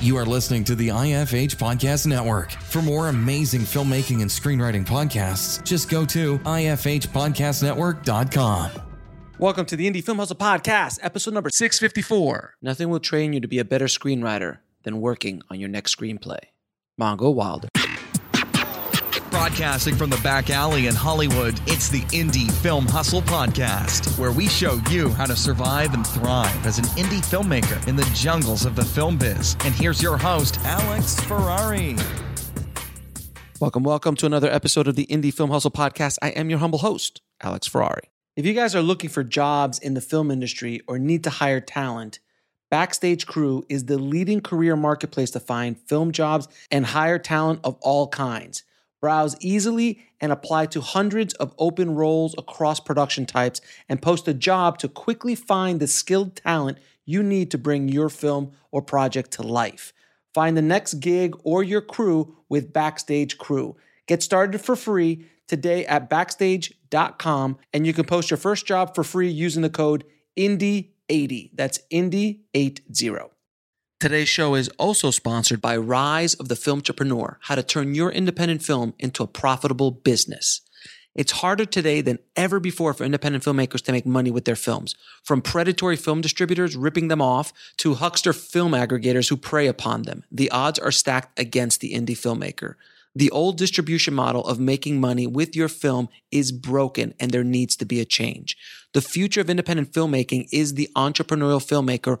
You are listening to the IFH Podcast Network. For more amazing filmmaking and screenwriting podcasts, just go to ifhpodcastnetwork.com. Welcome to the Indie Film Hustle Podcast, episode number 654. Nothing will train you to be a better screenwriter than working on your next screenplay. Mongo Wilder. Broadcasting from the back alley in Hollywood, it's the Indie Film Hustle Podcast, where we show you how to survive and thrive as an indie filmmaker in the jungles of the film biz. And here's your host, Alex Ferrari. Welcome, welcome to another episode of the Indie Film Hustle Podcast. I am your humble host, Alex Ferrari. If you guys are looking for jobs in the film industry or need to hire talent, Backstage Crew is the leading career marketplace to find film jobs and hire talent of all kinds. Browse easily and apply to hundreds of open roles across production types and post a job to quickly find the skilled talent you need to bring your film or project to life. Find the next gig or your crew with Backstage Crew. Get started for free today at backstage.com and you can post your first job for free using the code INDIE80. That's INDIE80. Today's show is also sponsored by Rise of the Film Entrepreneur, how to turn your independent film into a profitable business. It's harder today than ever before for independent filmmakers to make money with their films. From predatory film distributors ripping them off to huckster film aggregators who prey upon them, the odds are stacked against the indie filmmaker. The old distribution model of making money with your film is broken and there needs to be a change. The future of independent filmmaking is the entrepreneurial filmmaker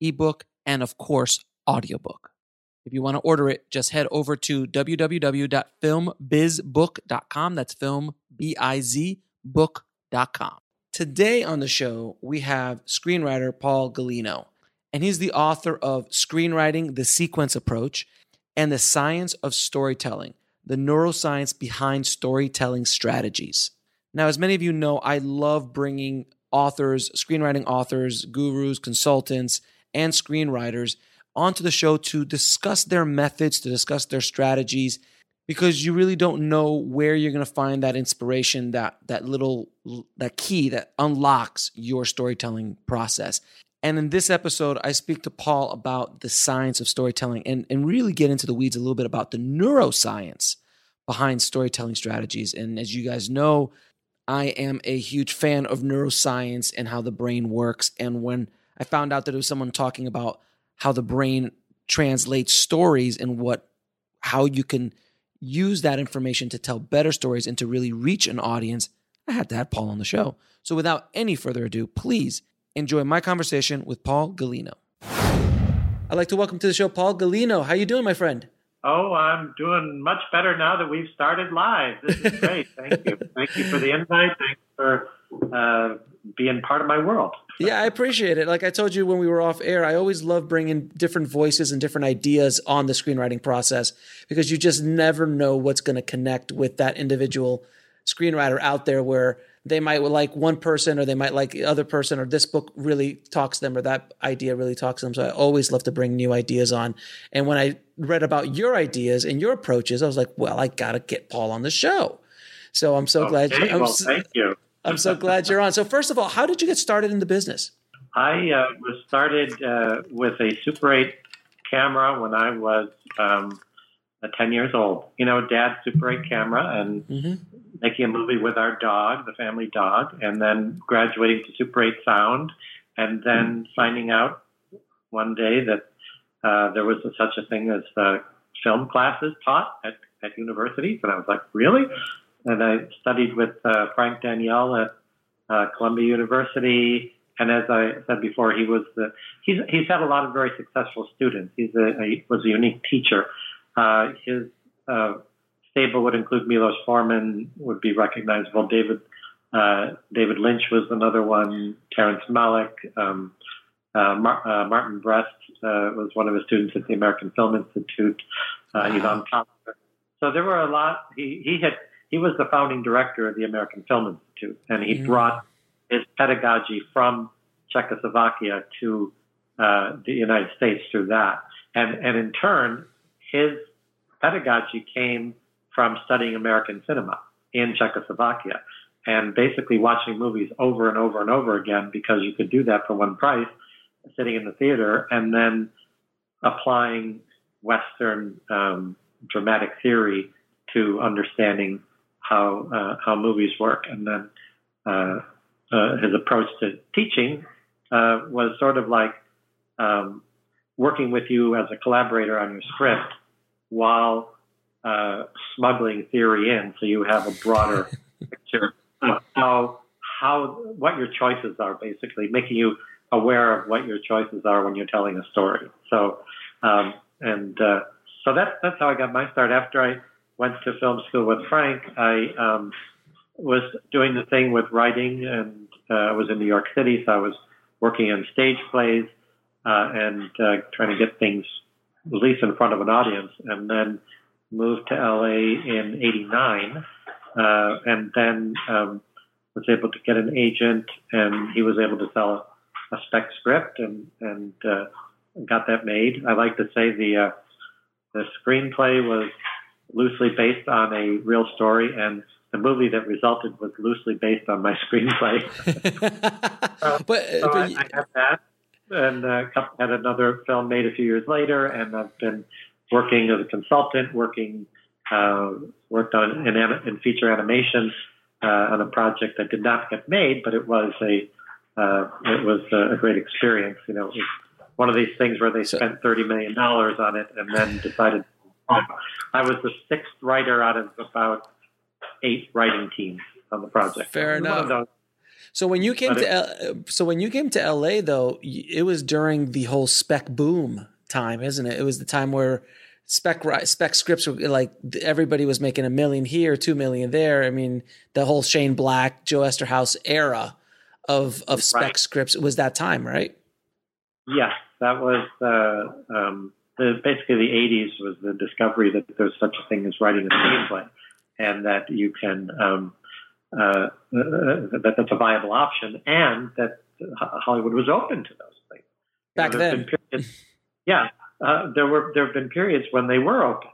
ebook, and of course, audiobook. If you want to order it, just head over to www.filmbizbook.com. That's film, B I Z, book.com. Today on the show, we have screenwriter Paul Gulino, and he's the author of Screenwriting the Sequence Approach and the Science of Storytelling, the neuroscience behind storytelling strategies. Now, as many of you know, I love bringing authors, screenwriting authors, gurus, consultants, and screenwriters onto the show to discuss their methods, to discuss their strategies, because you really don't know where you're going to find that inspiration, that that little that key that unlocks your storytelling process. And in this episode, I speak to Paul about the science of storytelling and, and really get into the weeds a little bit about the neuroscience behind storytelling strategies. And as you guys know, I am a huge fan of neuroscience and how the brain works. And when I found out that it was someone talking about how the brain translates stories and what how you can use that information to tell better stories and to really reach an audience. I had to have Paul on the show. So without any further ado, please enjoy my conversation with Paul Gulino. I'd like to welcome to the show Paul Gulino. How you doing, my friend? Oh, I'm doing much better now that we've started live. This is great. Thank you. Thank you for the invite. Thanks for uh, being part of my world. yeah, I appreciate it. Like I told you when we were off air, I always love bringing different voices and different ideas on the screenwriting process because you just never know what's going to connect with that individual screenwriter out there where they might like one person or they might like the other person or this book really talks to them or that idea really talks to them. So I always love to bring new ideas on. And when I read about your ideas and your approaches, I was like, well, I got to get Paul on the show. So I'm so okay, glad. I'm, well, thank you. I'm so glad you're on. So first of all, how did you get started in the business? I uh, was started uh, with a Super 8 camera when I was um, 10 years old. You know, dad's Super 8 camera and mm-hmm. making a movie with our dog, the family dog, and then graduating to Super 8 sound, and then mm-hmm. finding out one day that uh, there was a, such a thing as uh, film classes taught at, at universities. And I was like, really? And I studied with uh, Frank Daniel at uh, Columbia University. And as I said before, he was the he's he's had a lot of very successful students. He's a, a was a unique teacher. Uh, his uh, stable would include Milos Forman, would be recognizable. David uh, David Lynch was another one. Terrence Malick, um, uh, Mar- uh, Martin Brest uh, was one of his students at the American Film Institute. Uh, He's on top. So there were a lot. He he had he was the founding director of the American Film Institute, and he Mhm. brought his pedagogy from Czechoslovakia to uh, the United States through that, and and in turn, his pedagogy came from studying American cinema in Czechoslovakia and basically watching movies over and over and over again because you could do that for one price sitting in the theater and then applying Western um, dramatic theory to understanding how uh, how movies work. And then uh, uh, his approach to teaching uh, was sort of like um, working with you as a collaborator on your script while uh, smuggling theory in, so you have a broader picture of how how what your choices are, basically making you aware of what your choices are when you're telling a story. So, um, and uh, so that's that's how I got my start. After I went to film school with Frank, I um, was doing the thing with writing, and uh, I was in New York City, so I was working on stage plays uh, and uh, trying to get things released in front of an audience, and then moved to LA in '89, uh, and then um, was able to get an agent, and he was able to sell a, a spec script, and and uh, got that made. I like to say the uh, the screenplay was loosely based on a real story, and the movie that resulted was loosely based on my screenplay. but, so I, but I have that, and uh, had another film made a few years later, and I've been working as a consultant, working uh, worked on in, in feature animation uh, on a project that did not get made, but it was a uh, it was a great experience. You know, it was one of these things where they So- spent thirty million dollars on it and then decided. I was the sixth writer out of about eight writing teams on the project. Fair enough. So when you came But to L- so when you came to LA though, it was during the whole spec boom time, isn't it? It was the time where spec spec scripts were like everybody was making a million here, two million there. I mean, the whole Shane Black, Joe Eszterhas era of of spec Right. scripts was that time, right? Yes, that was uh, um, the, basically the 80s was the discovery that there's such a thing as writing a screenplay and that you can, um, uh, that that's a viable option and that Hollywood was open to those things. You Back know, there's then. periods- yeah, uh, there were there have been periods when they were open,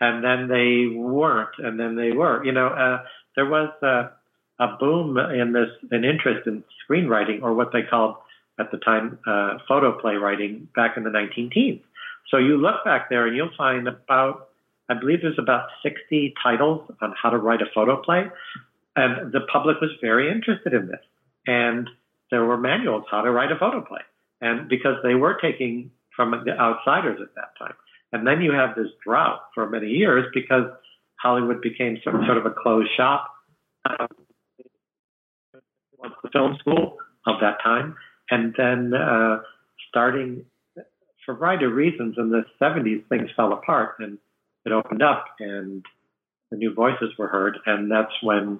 and then they weren't, and then they were. You know, uh, there was uh, a boom in this an interest in screenwriting, or what they called at the time uh, photoplay writing back in the 19 teens. So you look back there, and you'll find about I believe there's about 60 titles on how to write a photoplay, and the public was very interested in this. And there were manuals how to write a photoplay, and because they were taking from the outsiders at that time. And then you have this drought for many years because Hollywood became sort sort of a closed shop. Um, the film school of that time, and then uh, starting for a variety of reasons in the 70s, things fell apart and it opened up, and the new voices were heard, and that's when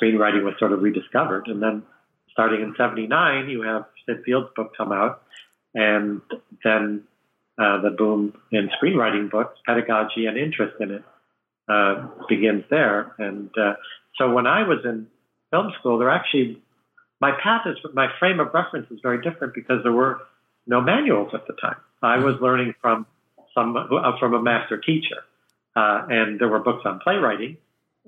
screenwriting was sort of rediscovered. And then starting in 79, you have Syd Field's book come out, and then uh, the boom in screenwriting books, pedagogy, and interest in it uh, begins there. And uh, so when I was in film school, there actually my path is my frame of reference is very different because there were no manuals at the time. I was learning from some uh, from a master teacher, uh, and there were books on playwriting.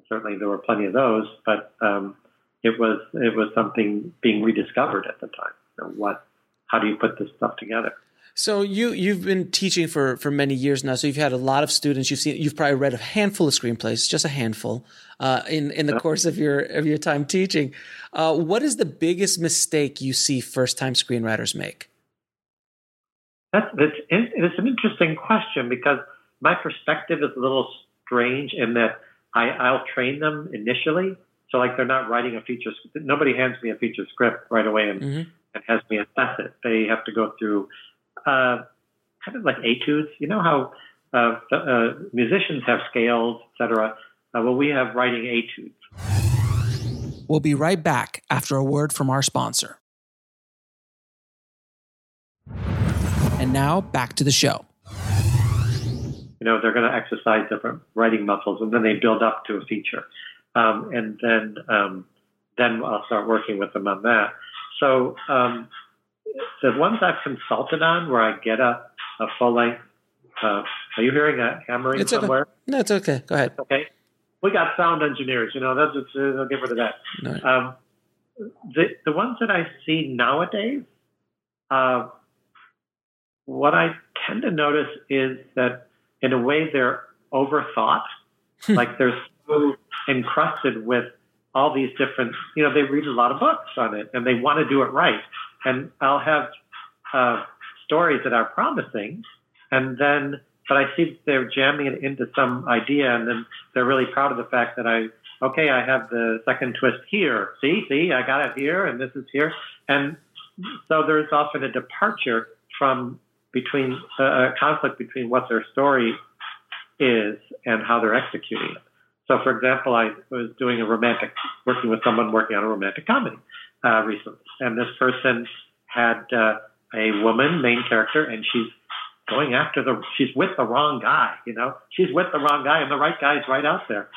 Certainly, there were plenty of those, but um, it was it was something being rediscovered at the time. You know, what? How do you put this stuff together? So you you've been teaching for for many years now. So you've had a lot of students. You've seen you've probably read a handful of screenplays, just a handful, uh, in in the course of your of your time teaching. Uh, what is the biggest mistake you see first time screenwriters make? That's, that's it's an interesting question because my perspective is a little strange in that I, I'll train them initially. So like they're not writing a feature. Nobody hands me a feature script right away and, Mhm. and has me assess it. They have to go through uh, kind of like etudes. You know how uh, uh, musicians have scales, etc. Uh, well, we have writing etudes. We'll be right back after a word from our sponsor. And now back to the show. You know, they're going to exercise different writing muscles, and then they build up to a feature, um, and then um, then I'll start working with them on that. So um, the ones I've consulted on, where I get a, a full length. Uh, are you hearing a hammering It's somewhere? okay. No, it's okay. Go ahead. Okay. We got sound engineers, you know, that's just, uh, they'll get rid of that. No. Um, the, the ones that I see nowadays, uh, what I tend to notice is that in a way they're overthought. like they're so encrusted with all these different, you know, they read a lot of books on it and they want to do it right. And I'll have uh, stories that are promising and then but I see they're jamming it into some idea, and then they're really proud of the fact that I, okay, I have the second twist here. See, see, I got it here, and this is here, and so there's often a departure from between uh, a conflict between what their story is and how they're executing it. So, for example, I was doing a romantic, working with someone working on a romantic comedy uh, recently, and this person had uh, a woman main character, and she's going after the she's with the wrong guy you know? She's with the wrong guy and the right guy is right out there.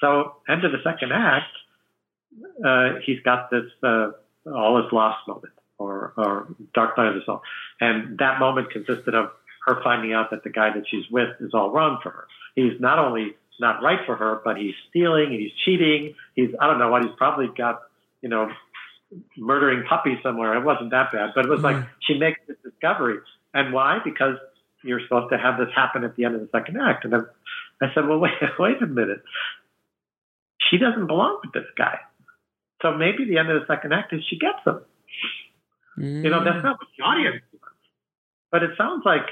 So end of the second act uh, he's got this uh, all is lost moment or or dark night of the soul and that moment consisted of her finding out that the guy that she's with is all wrong for her he's not only not right for her but he's stealing and he's cheating he's i don't know what he's probably got you know murdering puppies somewhere it wasn't that bad but it was like mm. she makes this discovery and why because you're supposed to have this happen at the end of the second act. And then I said, well, wait, wait a minute. She doesn't belong with this guy. So maybe the end of the second act is she gets him. You know, that's not what the audience wants. But it sounds like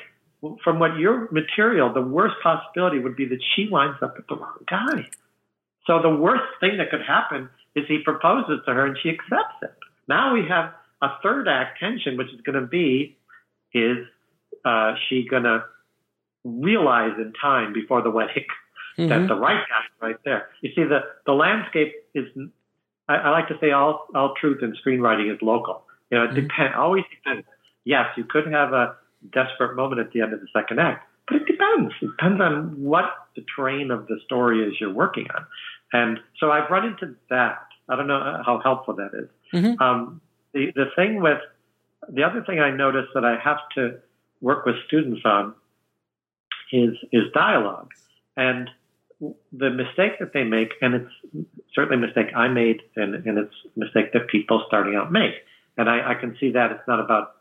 from what your material, the worst possibility would be that she winds up with the wrong guy. So the worst thing that could happen is he proposes to her and she accepts it. Now we have a third act tension, which is going to be is uh, she going to realize in time before the wedding that the right guy is right there? You see, the, the landscape is, I, I like to say all, all truth in screenwriting is local. You know, it depends, always depends. Yes, you could have a desperate moment at the end of the second act, but it depends. It depends on what the terrain of the story is you're working on. And so I've run into that. I don't know how helpful that is. Mhm. Um, the, the thing with, the other thing I noticed that I have to work with students on is is dialogue, and the mistake that they make, and it's certainly a mistake I made, and, and it's a mistake that people starting out make, and I, I can see that it's not about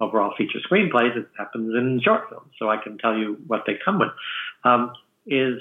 overall feature screenplays; it happens in short films, so I can tell you what they come with. Um, is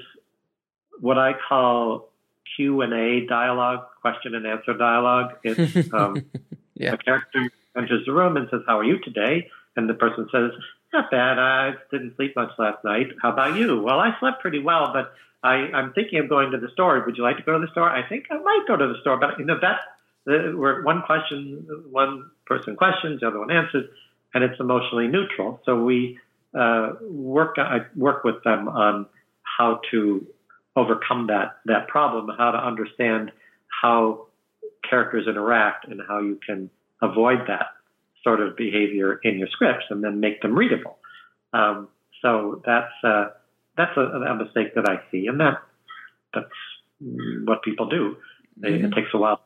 what I call Q and A dialogue, question and answer dialogue. It's um, Yeah. a character enters the room and says, "How are you today?" And the person says, "Not bad. I didn't sleep much last night. How about you?" Well, I slept pretty well, but I, I'm thinking of going to the store. Would you like to go to the store? I think I might go to the store, but you know that's the, where one question, one person questions, the other one answers, and it's emotionally neutral. So we uh, work. I work with them on how to overcome that that problem, how to understand how characters interact, and how you can avoid that sort of behavior in your scripts, and then make them readable. Um, so that's uh, that's a, a mistake that I see, and that that's what people do. They, It takes a while.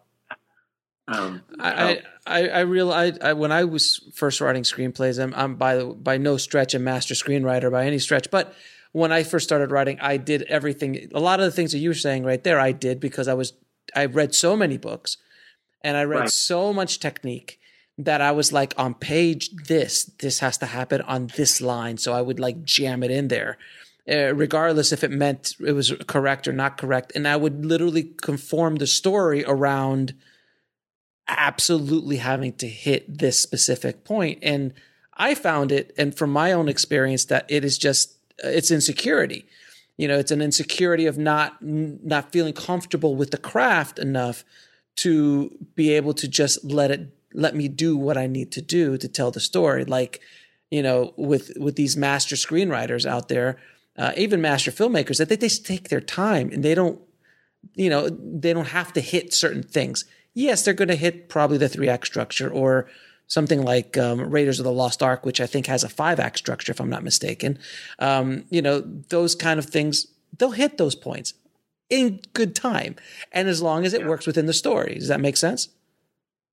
Um, I, I, I realized I, when I was first writing screenplays, I'm, I'm by by no stretch a master screenwriter by any stretch, but when I first started writing, I did everything. A lot of the things that you were saying right there, I did because I was I read so many books, and I read Right. so much technique that I was like on page this, this has to happen on this line, so I would like jam it in there. Uh, regardless if it meant it was correct or not correct, and I would literally conform the story around absolutely having to hit this specific point. And i found it and from my own experience that it is just it's insecurity. You know it's an insecurity of not not feeling comfortable with the craft enough to be able to just let it let me do what i need to do to tell the story. Like you know with with these master screenwriters out there uh, even master filmmakers that they, they take their time and they don't you know they don't have to hit certain things yes they're going to hit probably the three act structure or something like um, Raiders of the Lost Ark, which I think has a five act structure, if I'm not mistaken. Um, you know, those kind of things, they'll hit those points in good time, and as long as it yeah. works within the story. Does that make sense?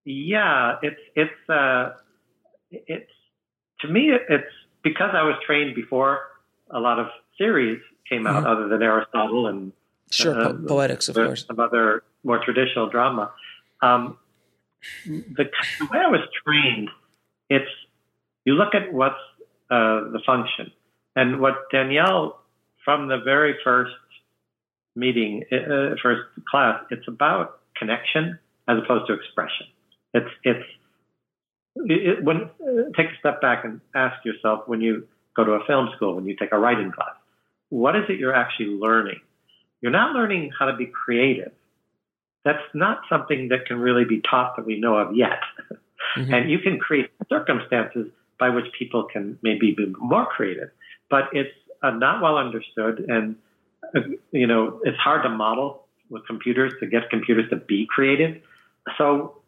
Yeah, it's it's uh, it's to me it's because I was trained before a lot of series came out, mm-hmm. other than Aristotle and sure uh, po- poetics, of course, some other more traditional drama. Um, the, the, way I was trained, it's you look at what's uh, the function, and what Daniel from the very first meeting, uh, uh, first class, it's about connection as opposed to expression. It's it's it, when uh, take a step back and ask yourself when you go to a film school, when you take a writing class, what is it you're actually learning? You're not learning how to be creative. That's not something that can really be taught that we know of yet. Mm-hmm. And you can create circumstances by which people can maybe be more creative, but it's uh, not well understood, and uh, you know it's hard to model with computers to get computers to be creative. So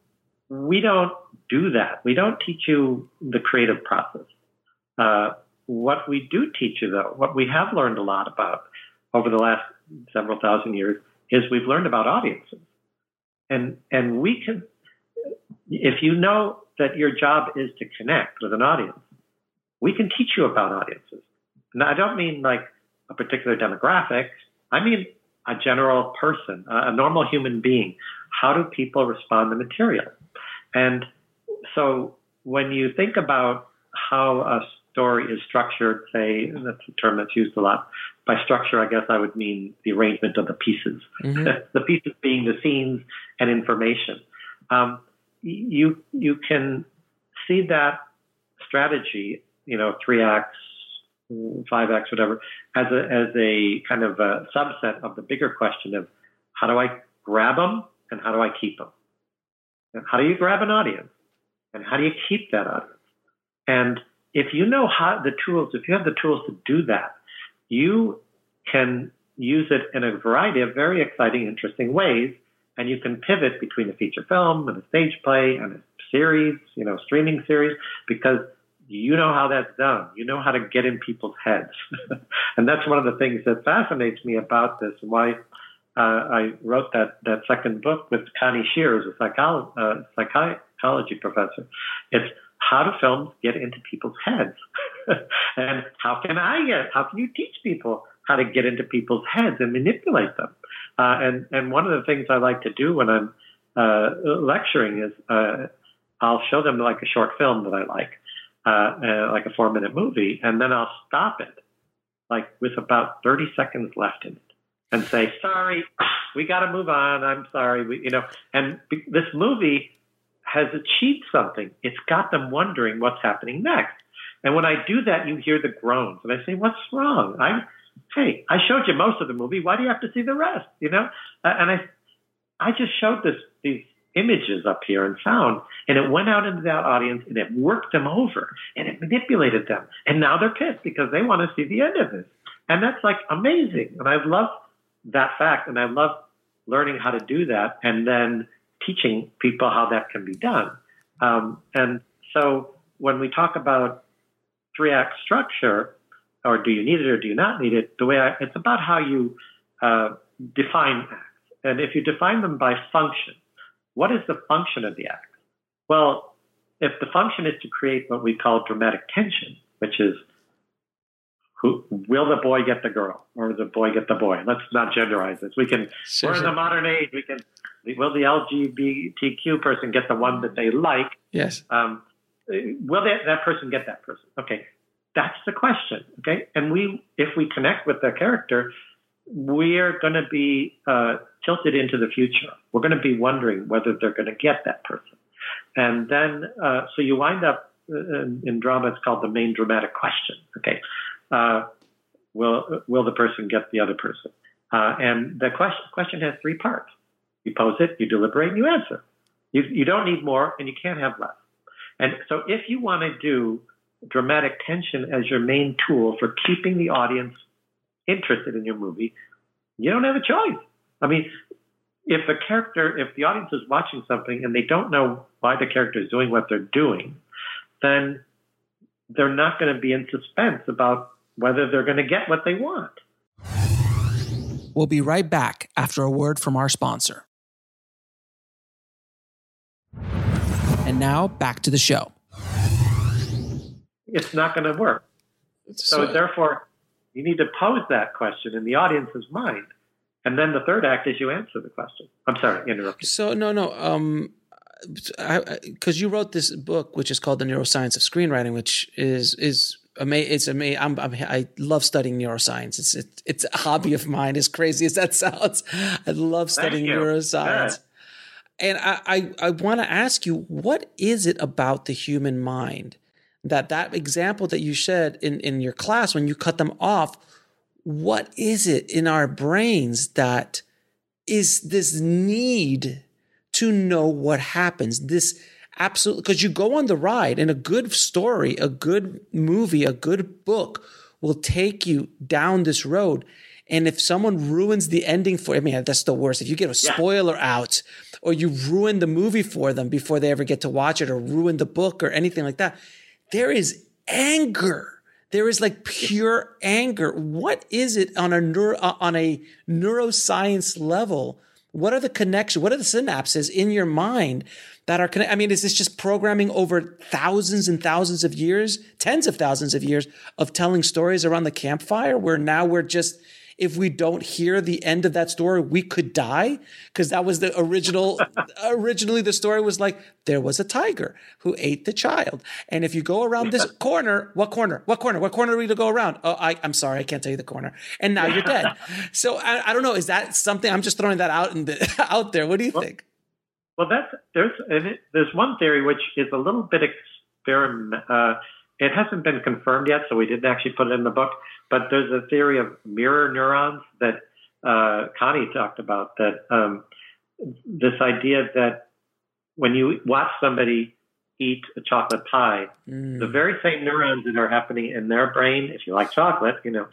we don't do that. We don't teach you the creative process. Uh, what we do teach you, though, what we have learned a lot about over the last several thousand years, is we've learned about audiences, and and we can, if you know that your job is to connect with an audience, we can teach you about audiences. Now, I don't mean like a particular demographic. I mean a general person, a normal human being. How do people respond to material? And so when you think about how a story is structured, say, that's a term that's used a lot. By structure, I guess I would mean the arrangement of the pieces, mm-hmm. the pieces being the scenes and information. Um, you you can see that strategy, you know, three acts, five acts, whatever, as a as a kind of a subset of the bigger question of how do I grab them and how do I keep them. And how do you grab an audience? And how do you keep that audience? And if you know how the tools, if you have the tools to do that, you can use it in a variety of very exciting, interesting ways. And you can pivot between a feature film and a stage play and a series, you know, streaming series, because you know how that's done. You know how to get in people's heads. and that's one of the things that fascinates me about this and why uh, I wrote that, that second book with Connie Shears, a psycholo- uh, psychology professor. It's how do films get into people's heads? and how can I get, how can you teach people how to get into people's heads and manipulate them? Uh, and, and one of the things I like to do when I'm uh, lecturing is uh, I'll show them like a short film that I like, uh, like a four minute movie, and then I'll stop it like with about 30 seconds left in it and say, sorry, we got to move on. I'm sorry. We, you know, and this movie has achieved something. It's got them wondering what's happening next. And when I do that, you hear the groans and I say, what's wrong? I, hey, I showed you most of the movie. Why do you have to see the rest? You know? Uh, and I, I just showed this, these images up here and found, and it went out into that audience and it worked them over and it manipulated them. And now they're pissed because they want to see the end of this. And that's like amazing. And I love that fact, and I love learning how to do that, and then teaching people how that can be done. Um, and so when we talk about three act structure, or do you need it or do you not need it, the way I, it's about how you uh, define acts. And if you define them by function, what is the function of the act? Well, if the function is to create what we call dramatic tension, which is who, will the boy get the girl or the boy get the boy? Let's not genderize this. We can, sure, we're in the modern age. We can, will the LGBTQ person get the one that they like? Yes. Um, will that, that person get that person? Okay. That's the question. Okay. And we, if we connect with the character, we're going to be uh, tilted into the future. We're going to be wondering whether they're going to get that person. And then, uh, so you wind up uh, in, in drama, it's called the main dramatic question. Okay uh, will will the person get the other person? Uh, and the question question has three parts. You pose it, you deliberate, and you answer. You you don't need more, and you can't have less. And so, if you want to do dramatic tension as your main tool for keeping the audience interested in your movie, you don't have a choice. I mean, if the character, if the audience is watching something and they don't know why the character is doing what they're doing, then they're not going to be in suspense about whether they're going to get what they want. We'll be right back after a word from our sponsor. And now back to the show. It's not going to work. So, so therefore, you need to pose that question in the audience's mind. And then the third act is you answer the question. I'm sorry, interrupt. So no, no, um, because you wrote this book, which is called The Neuroscience of Screenwriting, which is is amazing. It's amazing. I'm, I'm, i love studying neuroscience. It's it, it's a hobby of mine. As crazy as that sounds, I love studying neuroscience. And I I, I want to ask you, what is it about the human mind that that example that you said in in your class when you cut them off? what is it in our brains that is this need to know what happens? This absolutely, because you go on the ride and a good story, a good movie, a good book will take you down this road. And if someone ruins the ending for, I mean, that's the worst. If you get a spoiler yeah. out or you ruin the movie for them before they ever get to watch it or ruin the book or anything like that, there is anger there is like pure anger. What is it on a neuro, uh, on a neuroscience level? What are the connections? What are the synapses in your mind that are connected? I mean, is this just programming over thousands and thousands of years, tens of thousands of years of telling stories around the campfire where now we're just if we don't hear the end of that story, we could die. Cause that was the original, originally the story was like, there was a tiger who ate the child. And if you go around this corner, what corner, what corner, what corner are we to go around? Oh, I, am sorry. I can't tell you the corner. And now you're dead. so I, I, don't know. Is that something I'm just throwing that out in the, out there. What do you well, think? Well, that's, there's, there's one theory, which is a little bit experiment, uh, it hasn't been confirmed yet, so we didn't actually put it in the book. But there's a theory of mirror neurons that uh, Connie talked about. That um, this idea that when you watch somebody eat a chocolate pie, mm. the very same neurons that are happening in their brain, if you like chocolate, you know,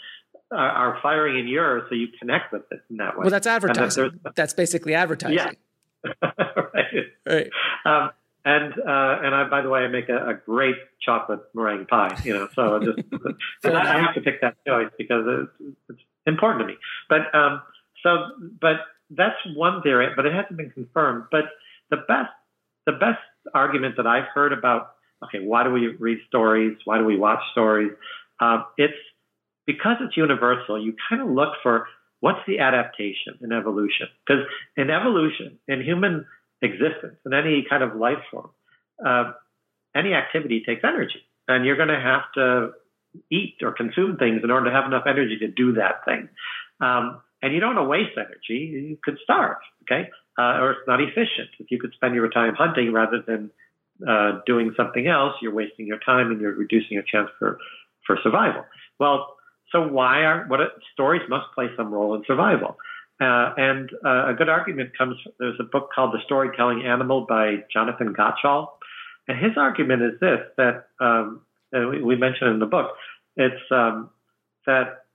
are, are firing in yours, so you connect with it in that way. Well, that's advertising. that's basically advertising. Yeah. right. Right. Um, and uh, and I, by the way, I make a, a, great chocolate meringue pie. You know, so I just and I, I have to pick that choice because it's, it's important to me. But um, so, but that's one theory, but it hasn't been confirmed. But the best the best argument that I've heard about okay, why do we read stories? Why do we watch stories? Uh, it's because it's universal. You kind of look for what's the adaptation in evolution because in evolution in human existence and any kind of life form, uh, any activity takes energy, and you're going to have to eat or consume things in order to have enough energy to do that thing. Um, and you don't want to waste energy. You could starve, okay? Uh, or it's not efficient. If you could spend your time hunting rather than uh, doing something else, you're wasting your time and you're reducing your chance for, for survival. Well, so why are what stories must play some role in survival? Uh, and uh, a good argument comes, there's a book called The Storytelling Animal by Jonathan Gottschall. And his argument is this that um, we, we mentioned in the book, it's um, that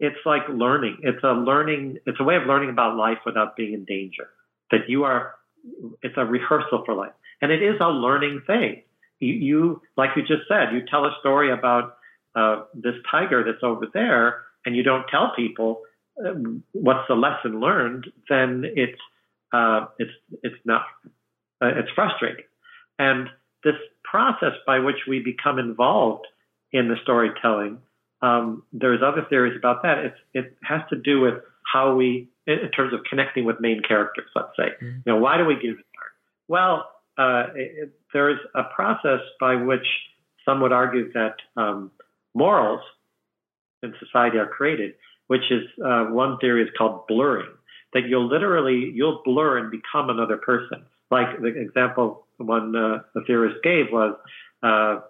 it's like learning. It's a learning, it's a way of learning about life without being in danger. That you are, it's a rehearsal for life. And it is a learning thing. You, you like you just said, you tell a story about uh, this tiger that's over there, and you don't tell people what's the lesson learned, then it's uh, it's it's not uh, it's frustrating. And this process by which we become involved in the storytelling, um, there's other theories about that. It's, it has to do with how we, in terms of connecting with main characters. Let's say, mm-hmm. you know, why do we give it art? Well, uh, it, there's a process by which some would argue that um, morals in society are created which is uh, one theory is called blurring. That you'll literally you'll blur and become another person. Like the example one uh, the theorist gave was uh,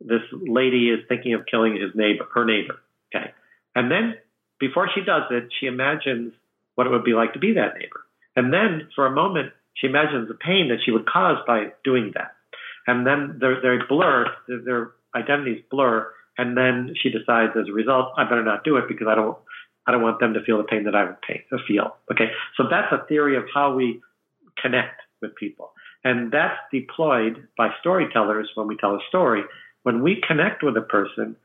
this lady is thinking of killing his neighbor, her neighbor. Okay, and then before she does it, she imagines what it would be like to be that neighbor, and then for a moment she imagines the pain that she would cause by doing that, and then they blur, their identities blur, and then she decides as a result, I better not do it because I don't I don't want them to feel the pain that I would pain, uh, feel. Okay, so that's a theory of how we connect with people, and that's deployed by storytellers when we tell a story. When we connect with a person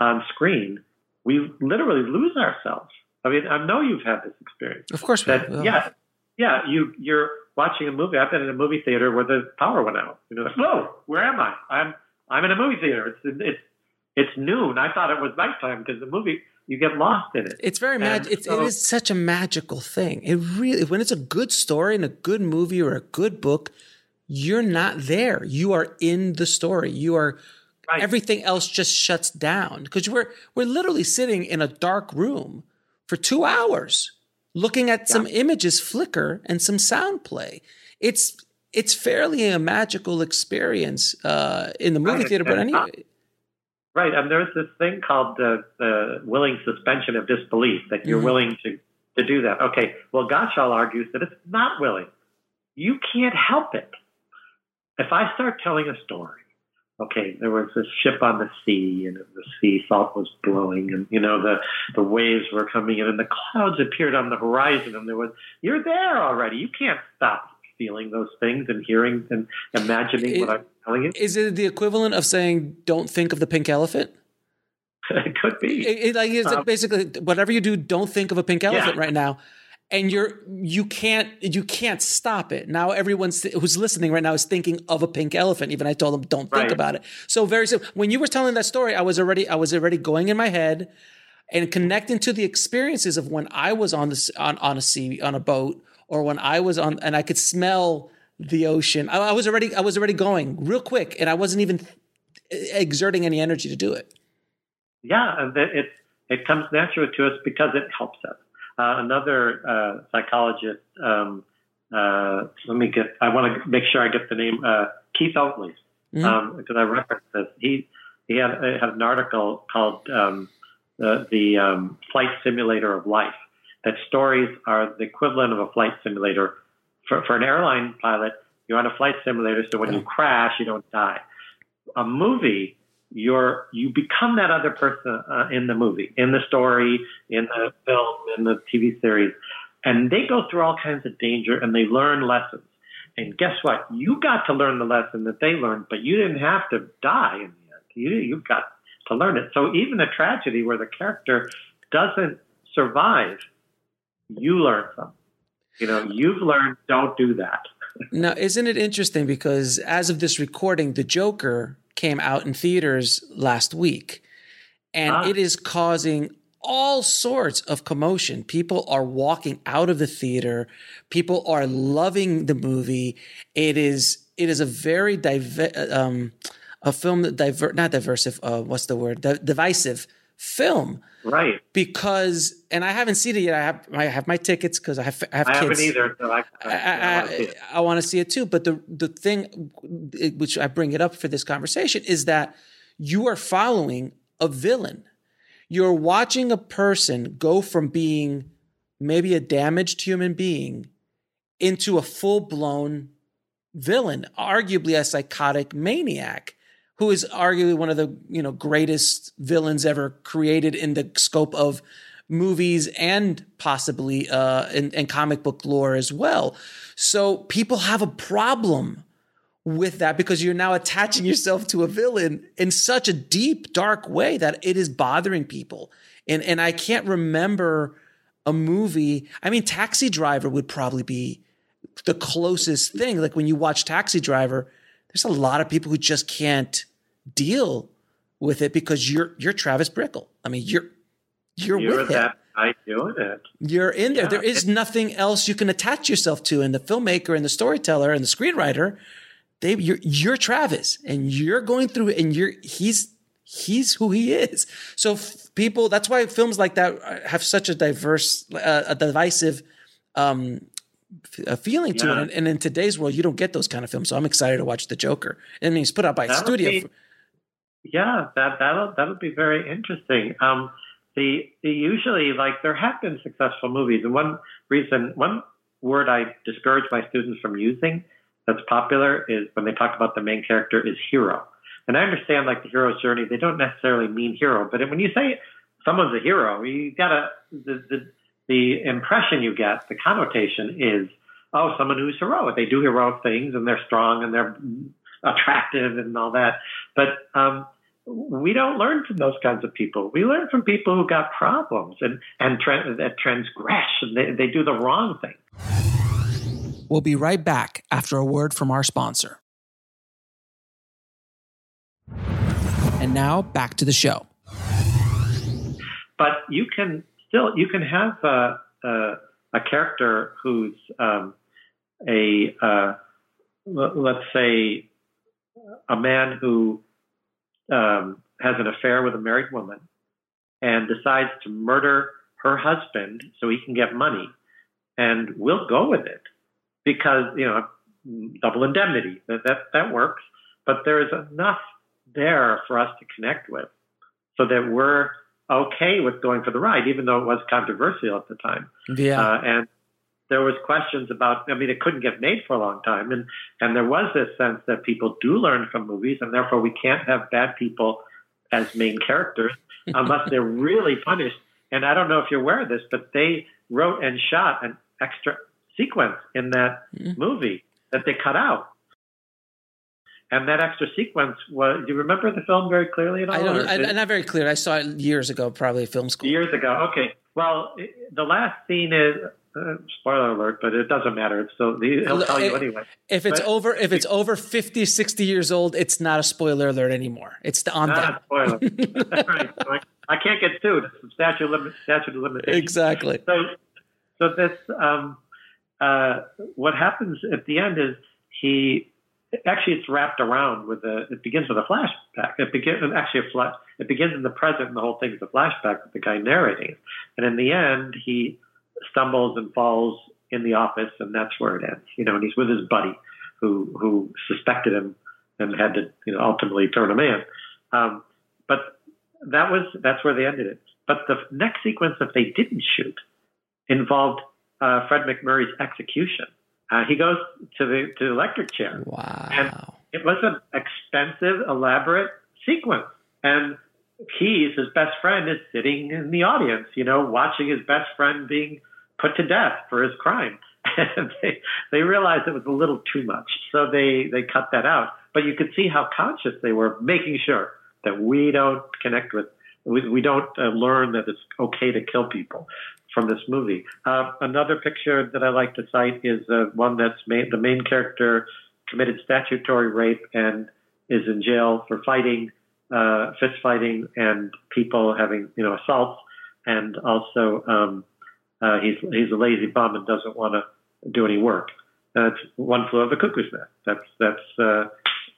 on screen, we literally lose ourselves. I mean, I know you've had this experience. Of course, that we, yeah, yeah. You you're watching a movie. I've been in a movie theater where the power went out. You know, like, whoa, where am I? I'm I'm in a movie theater. It's it's it's noon. I thought it was nighttime because the movie you get lost in it. It's very magic. It's, so, it is such a magical thing. It really when it's a good story and a good movie or a good book, you're not there. You are in the story. You are right. everything else just shuts down because we're we're literally sitting in a dark room for two hours looking at yeah. some images flicker and some sound play. It's it's fairly a magical experience uh, in the movie right. theater, but anyway. Right, and there's this thing called the, the willing suspension of disbelief that you're mm-hmm. willing to to do that. Okay, well, Gottschall argues that it's not willing. You can't help it. If I start telling a story okay, there was this ship on the sea and the sea salt was blowing and, you know, the, the waves were coming in and the clouds appeared on the horizon and there was, you're there already. You can't stop feeling those things and hearing and imagining it, what I'm telling you. Is it the equivalent of saying, don't think of the pink elephant? it could be. It, it, like, it's um, basically whatever you do, don't think of a pink elephant yeah. right now and you're you can't you can't stop it now everyone who's listening right now is thinking of a pink elephant even i told them don't think right. about it so very simple when you were telling that story i was already i was already going in my head and connecting to the experiences of when i was on this on, on a sea on a boat or when i was on and i could smell the ocean. I, I was already i was already going real quick and i wasn't even exerting any energy to do it. Yeah it it comes natural to us because it helps us. Uh, another uh, psychologist, um, uh, let me get, I want to make sure I get the name, uh, Keith Oatley, mm-hmm. um, because I referenced this. He, he had, had an article called um, the, the um, Flight Simulator of Life, that stories are the equivalent of a flight simulator. For, for an airline pilot, you're on a flight simulator, so when you crash, you don't die. A movie you're you become that other person uh, in the movie, in the story, in the film, in the TV series, and they go through all kinds of danger and they learn lessons. And guess what? You got to learn the lesson that they learned, but you didn't have to die in the end. You you got to learn it. So even a tragedy where the character doesn't survive, you learn something. You know, you've learned don't do that. now, isn't it interesting because as of this recording, the Joker came out in theaters last week, and ah. it is causing all sorts of commotion. People are walking out of the theater. People are loving the movie. It is it is a very diver, um, a film that diver not diversive. Uh, what's the word? Divisive film. Right. Because, and I haven't seen it yet. I have, I have my tickets because I have, I have I kids. haven't either. So I, I, I, I, I want to see it too. But the, the thing, which I bring it up for this conversation is that you are following a villain. You're watching a person go from being maybe a damaged human being into a full blown villain, arguably a psychotic maniac who is arguably one of the you know greatest villains ever created in the scope of movies and possibly uh, in, in comic book lore as well. So people have a problem with that because you're now attaching yourself to a villain in such a deep, dark way that it is bothering people. And and I can't remember a movie. I mean, Taxi Driver would probably be the closest thing. Like when you watch Taxi Driver, there's a lot of people who just can't deal with it because you're you're Travis Bickle. I mean, you're you're, you're with that guy doing it. You're in there. Yeah. There is nothing else you can attach yourself to. And the filmmaker and the storyteller and the screenwriter, they you're you're Travis, and you're going through it, and you're he's he's who he is. So people, that's why films like that have such a diverse, uh, a divisive um, a feeling to yeah. it. And, and, in today's world, you don't get those kind of films. So I'm excited to watch The Joker. I mean, it's put out by a studio. Be, yeah, that that'll that'll be very interesting. Um, the, the usually like there have been successful movies, and one reason, one word I discourage my students from using that's popular is when they talk about the main character is hero. And I understand like the hero's journey, they don't necessarily mean hero, but when you say someone's a hero, you gotta the, the the impression you get, the connotation is, oh, someone who's heroic. They do heroic things and they're strong and they're attractive and all that. But um, we don't learn from those kinds of people. We learn from people who got problems and and tra- that transgress and they, they do the wrong thing. We'll be right back after a word from our sponsor. And now back to the show. But you can still you can have a, a, a character who's um, a uh, let's say a man who um, has an affair with a married woman and decides to murder her husband so he can get money, and we'll go with it because you know double indemnity that that, that works. But there is enough there for us to connect with, so that we're okay with going for the ride, even though it was controversial at the time. Yeah. Uh, and there was questions about. I mean, it couldn't get made for a long time, and and there was this sense that people do learn from movies, and therefore we can't have bad people as main characters unless they're really punished. And I don't know if you're aware of this, but they wrote and shot an extra sequence in that Mhm. movie that they cut out. And that extra sequence was. Do you remember the film very clearly at all? I don't. I, it- not very clear. I saw it years ago, probably at film school. Years ago. Okay. Well, i- the last scene is uh, spoiler alert, but it doesn't matter. Still he'll tell you anyway. If it's But- over, if it's over 50, 60 years old, it's not a spoiler alert anymore. It's the on Not spoiler. right. So I, I can't get sued. It's statute limit statute of limitations. Exactly. So, so this um, uh, what happens at the end is he actually it's wrapped around with a. It begins with a flashback. It begins actually a flash. It begins in the present, and the whole thing is a flashback with the guy narrating. And in the end, he stumbles and falls in the office, and that's where it ends. You know, and he's with his buddy who who suspected him and had to you know ultimately turn him in. Um, but that was that's where they ended it. But the next sequence that they didn't shoot involved uh, Fred MacMurray's execution. Uh, he goes to the to the electric chair. Wow. And It was an expensive, elaborate sequence, and Keyes, his best friend, is sitting in the audience, you know, watching his best friend being put to death for his crime. And they they realized it was a little too much, so they they cut that out. But you could see how conscious they were, making sure that we don't connect with, we, we don't uh, learn that it's okay to kill people from this movie. Uh, another picture that I like to cite is uh, one that's made the main character committed statutory rape and is in jail for fighting, uh, fist fighting, and people having you know assaults, and also um, uh, he's he's a lazy bum and doesn't want to do any work. That's one flew of the cuckoo's nest. That's that's uh,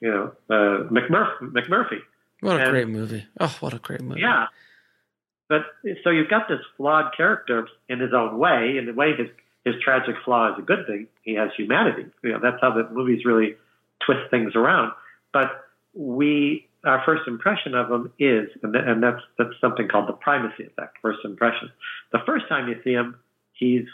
you know uh, McMurphy. McMurphy. What a and- great movie. Oh, what a great movie. Yeah. But so you've got this flawed character in his own way. In the way his his tragic flaw is a good thing. He has humanity. You know, that's how the movies really twist things around. But we, our first impression of him is, and, th- and that's that's something called the primacy effect. First impression. The first time you see him, he's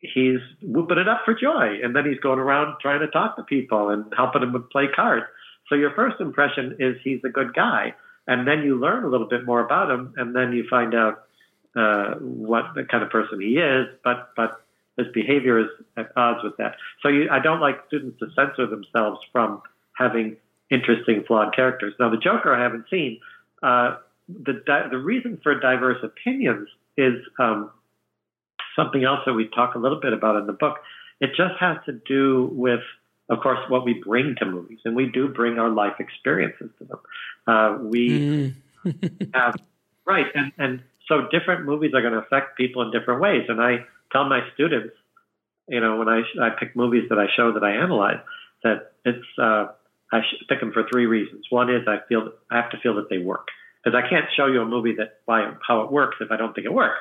he's whooping it up for joy, and then he's going around trying to talk to people and helping them play cards. So your first impression is he's a good guy, and then you learn a little bit more about him, and then you find out uh, what the kind of person he is. But but his behavior is at odds with that. So you, I don't like students to censor themselves from having interesting flawed characters. Now the Joker I haven't seen. Uh, the di- the reason for diverse opinions is um, something else that we talk a little bit about in the book. It just has to do with, of course, what we bring to movies, and we do bring our life experiences to them. Uh, we Mm. have right, and and so different movies are going to affect people in different ways. And I tell my students, you know, when I I pick movies that I show that I analyze, that it's uh, I pick them for three reasons. One is I feel I have to feel that they work because I can't show you a movie that why how it works if I don't think it works.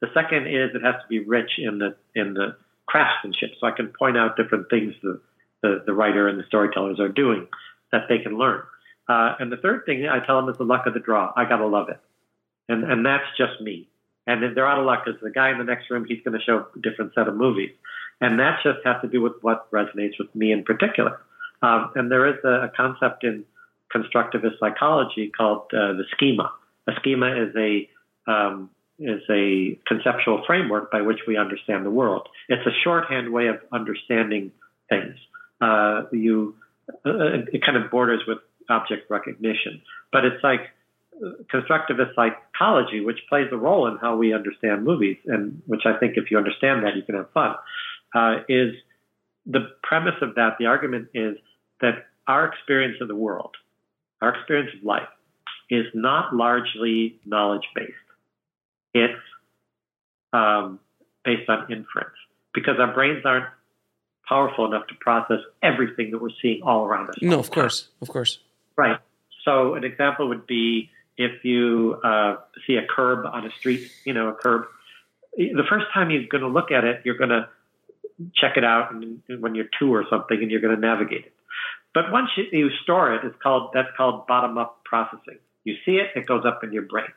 The second is it has to be rich in the in the craftsmanship, so I can point out different things the the, the writer and the storytellers are doing that they can learn. Uh, and the third thing I tell them is the luck of the draw. I gotta love it, and and that's just me. And they're out of luck, because the guy in the next room he's going to show a different set of movies, and that just has to do with what resonates with me in particular. Um, and there is a, a concept in constructivist psychology called uh, the schema. A schema is a um, is a conceptual framework by which we understand the world. It's a shorthand way of understanding things. Uh, you, uh, it kind of borders with object recognition, but it's like constructivist psychology, which plays a role in how we understand movies, and which I think if you understand that, you can have fun. Uh, is the premise of that? The argument is that our experience of the world, our experience of life, is not largely knowledge based. It's um, based on inference because our brains aren't powerful enough to process everything that we're seeing all around us. No, of course, of course. Right. So an example would be if you uh, see a curb on a street, you know, a curb. The first time you're going to look at it, you're going to check it out when you're two or something, and you're going to navigate it. But once you, you store it, it's called that's called bottom up processing. You see it, it goes up in your brain.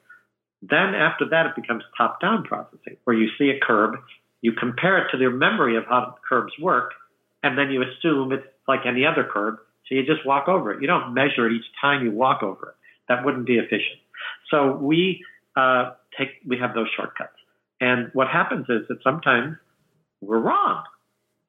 Then after that, it becomes top down processing, where you see a curb, you compare it to your memory of how curbs work, and then you assume it's like any other curb, so you just walk over it. You don't measure it each time you walk over it. That wouldn't be efficient. So we uh, take we have those shortcuts, and what happens is that sometimes we're wrong.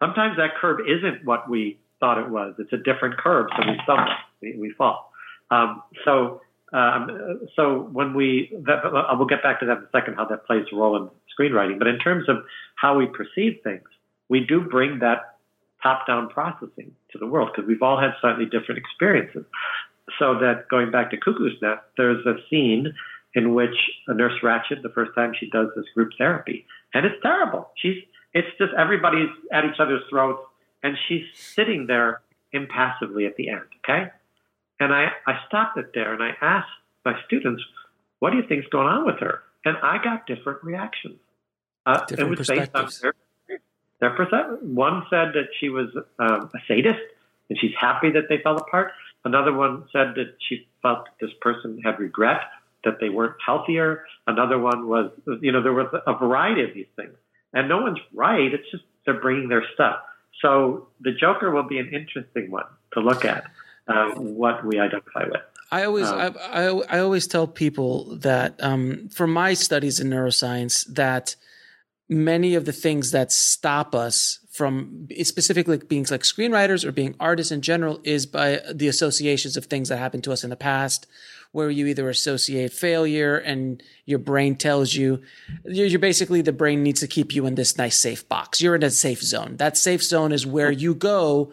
Sometimes that curb isn't what we thought it was. It's a different curb, so we stumble, we, we fall. Um, so um, so when we, that, I will get back to that in a second, how that plays a role in screenwriting. But in terms of how we perceive things, we do bring that top-down processing to the world because we've all had slightly different experiences. So that going back to Cuckoo's Nest, there's a scene in which a Nurse Ratched, the first time she does this group therapy, and it's terrible. She's, it's just everybody's at each other's throats, and she's sitting there impassively at the end. Okay, and I, I stopped it there and I asked my students, what do you think's going on with her? And I got different reactions. Uh, different it was based on their, their perception. One said that she was um, a sadist and she's happy that they fell apart. Another one said that she felt that this person had regret that they weren't healthier. Another one was, you know, there was a variety of these things. And no one's right. It's just they're bringing their stuff. So the Joker will be an interesting one to look at uh, what we identify with. I always um, I, I, I, always tell people that um, from my studies in neuroscience that many of the things that stop us from specifically being like screenwriters or being artists in general is by the associations of things that happened to us in the past where you either associate failure and your brain tells you you're basically the brain needs to keep you in this nice safe box you're in a safe zone that safe zone is where you go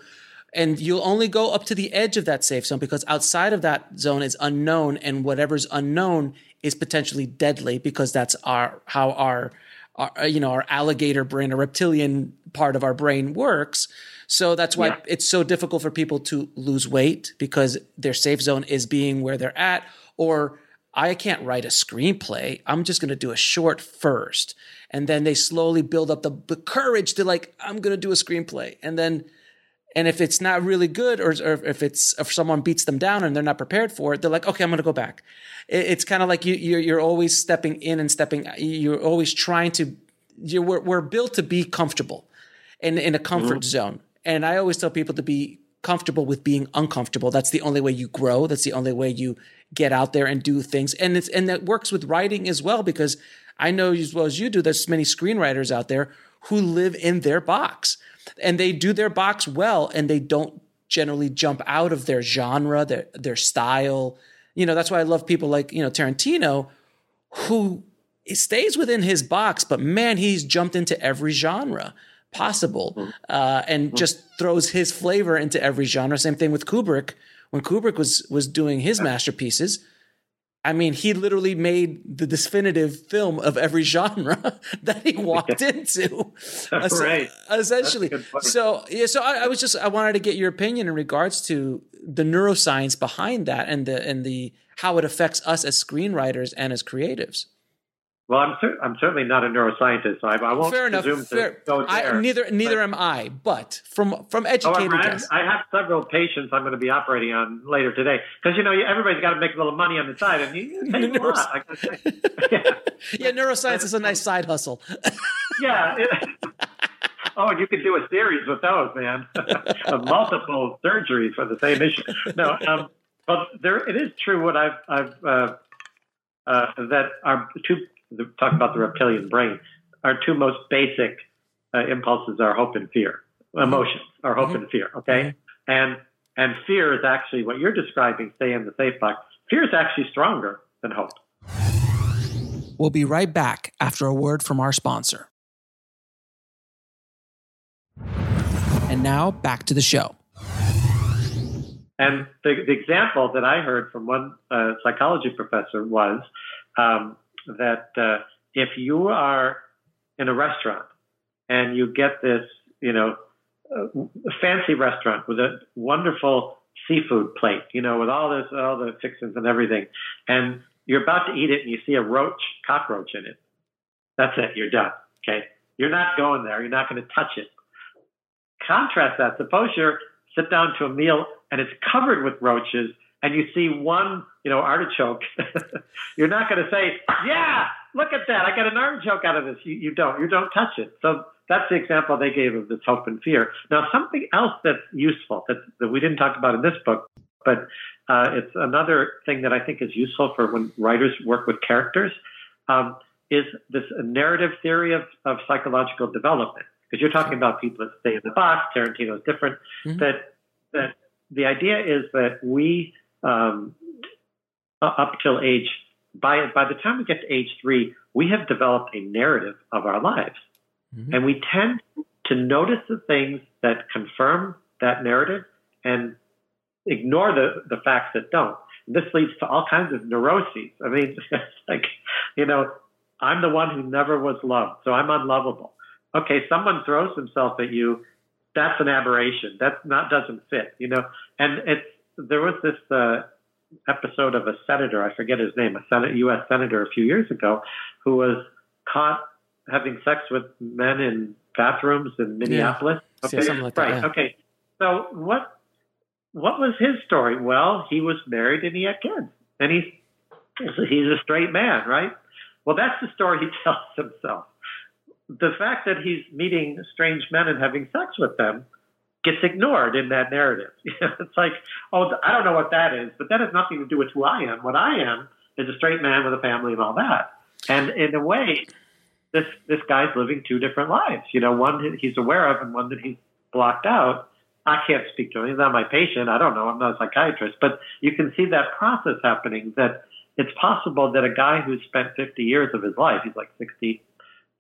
and you'll only go up to the edge of that safe zone because outside of that zone is unknown and whatever's unknown is potentially deadly because that's our how our, our uh, you know our alligator brain a reptilian part of our brain works so that's why yeah. it's so difficult for people to lose weight because their safe zone is being where they're at or I can't write a screenplay. I'm just going to do a short first. And then they slowly build up the, the courage to like, I'm going to do a screenplay. And then and if it's not really good, or, or if it's if someone beats them down and they're not prepared for it, they're like, okay, I'm going to go back. It, it's kind of like you, you're you're always stepping in and stepping. You're always trying to. You're, we're, we're built to be comfortable, in in a comfort mm-hmm. zone. And I always tell people to be comfortable with being uncomfortable. That's the only way you grow. That's the only way you get out there and do things. And it's and that works with writing as well because I know as well as you do. There's many screenwriters out there who live in their box and they do their box well and they don't generally jump out of their genre, their their style. You know, that's why I love people like, you know, Tarantino who stays within his box, but man, he's jumped into every genre possible mm-hmm. uh, and mm-hmm. just throws his flavor into every genre. Same thing with Kubrick. When Kubrick was was doing his masterpieces, I mean, he literally made the definitive film of every genre that he walked into. right. Essentially. So yeah, so I, I, was just I wanted to get your opinion in regards to the neuroscience behind that and the and the how it affects us as screenwriters and as creatives. Well, I'm, cer- I'm certainly not a neuroscientist, so I, I won't Fair enough. presume Fair. to go there. I, neither neither but, am I, but from from educated oh, I, have, I have several patients I'm going to be operating on later today because you know everybody's got to make a little money on the side, and you take a lot. yeah. yeah, neuroscience is a nice side hustle. yeah. It, oh, and you can do a series with those, man, of multiple surgeries for the same issue. No, um, but there it is true what I've I've uh, uh, that our two the, talk about the reptilian brain. Our two most basic uh, impulses are hope and fear. Emotions are hope and fear. Okay, and and fear is actually what you're describing. Stay in the safe box. Fear is actually stronger than hope. We'll be right back after a word from our sponsor. And now back to the show. And the, the example that I heard from one uh, psychology professor was um, that uh, if you are in a restaurant and you get this, you know, uh, fancy restaurant with a wonderful seafood plate, you know, with all this, all the fixings and everything, and you're about to eat it and you see a roach, cockroach in it. That's it. You're done. Okay. You're not going there. You're not going to touch it. Contrast that. Suppose you're sit down to a meal and it's covered with roaches and you see one, you know, artichoke. you're not going to say, yeah, look at that. I got an artichoke out of this. You, you don't. You don't touch it. So that's the example they gave of this hope and fear. Now, something else that's useful that, that we didn't talk about in this book, but uh, it's another thing that I think is useful for when writers work with characters, um, is this narrative theory of, of psychological development. Because you're talking about people that stay in the box. Tarantino is different. Mm-hmm. That that the idea is that we um, up till age by by the time we get to age three, we have developed a narrative of our lives, mm-hmm. and we tend to notice the things that confirm that narrative and ignore the, the facts that don't. This leads to all kinds of neuroses. I mean, it's like, you know, I'm the one who never was loved, so I'm unlovable. Okay, someone throws himself at you, that's an aberration. That's not doesn't fit, you know. And it's there was this uh, episode of a senator, I forget his name, a Senate, U.S. senator a few years ago, who was caught having sex with men in bathrooms in Minneapolis. Yeah. Okay, yeah, like right. Yeah. Okay, so what what was his story? Well, he was married and he had kids, and he's he's a straight man, right? Well, that's the story he tells himself. The fact that he's meeting strange men and having sex with them gets ignored in that narrative. it's like, oh, I don't know what that is, but that has nothing to do with who I am. What I am is a straight man with a family and all that. And in a way, this this guy's living two different lives. You know, one that he's aware of and one that he's blocked out. I can't speak to him. He's not my patient. I don't know. I'm not a psychiatrist. But you can see that process happening that it's possible that a guy who's spent 50 years of his life, he's like 60,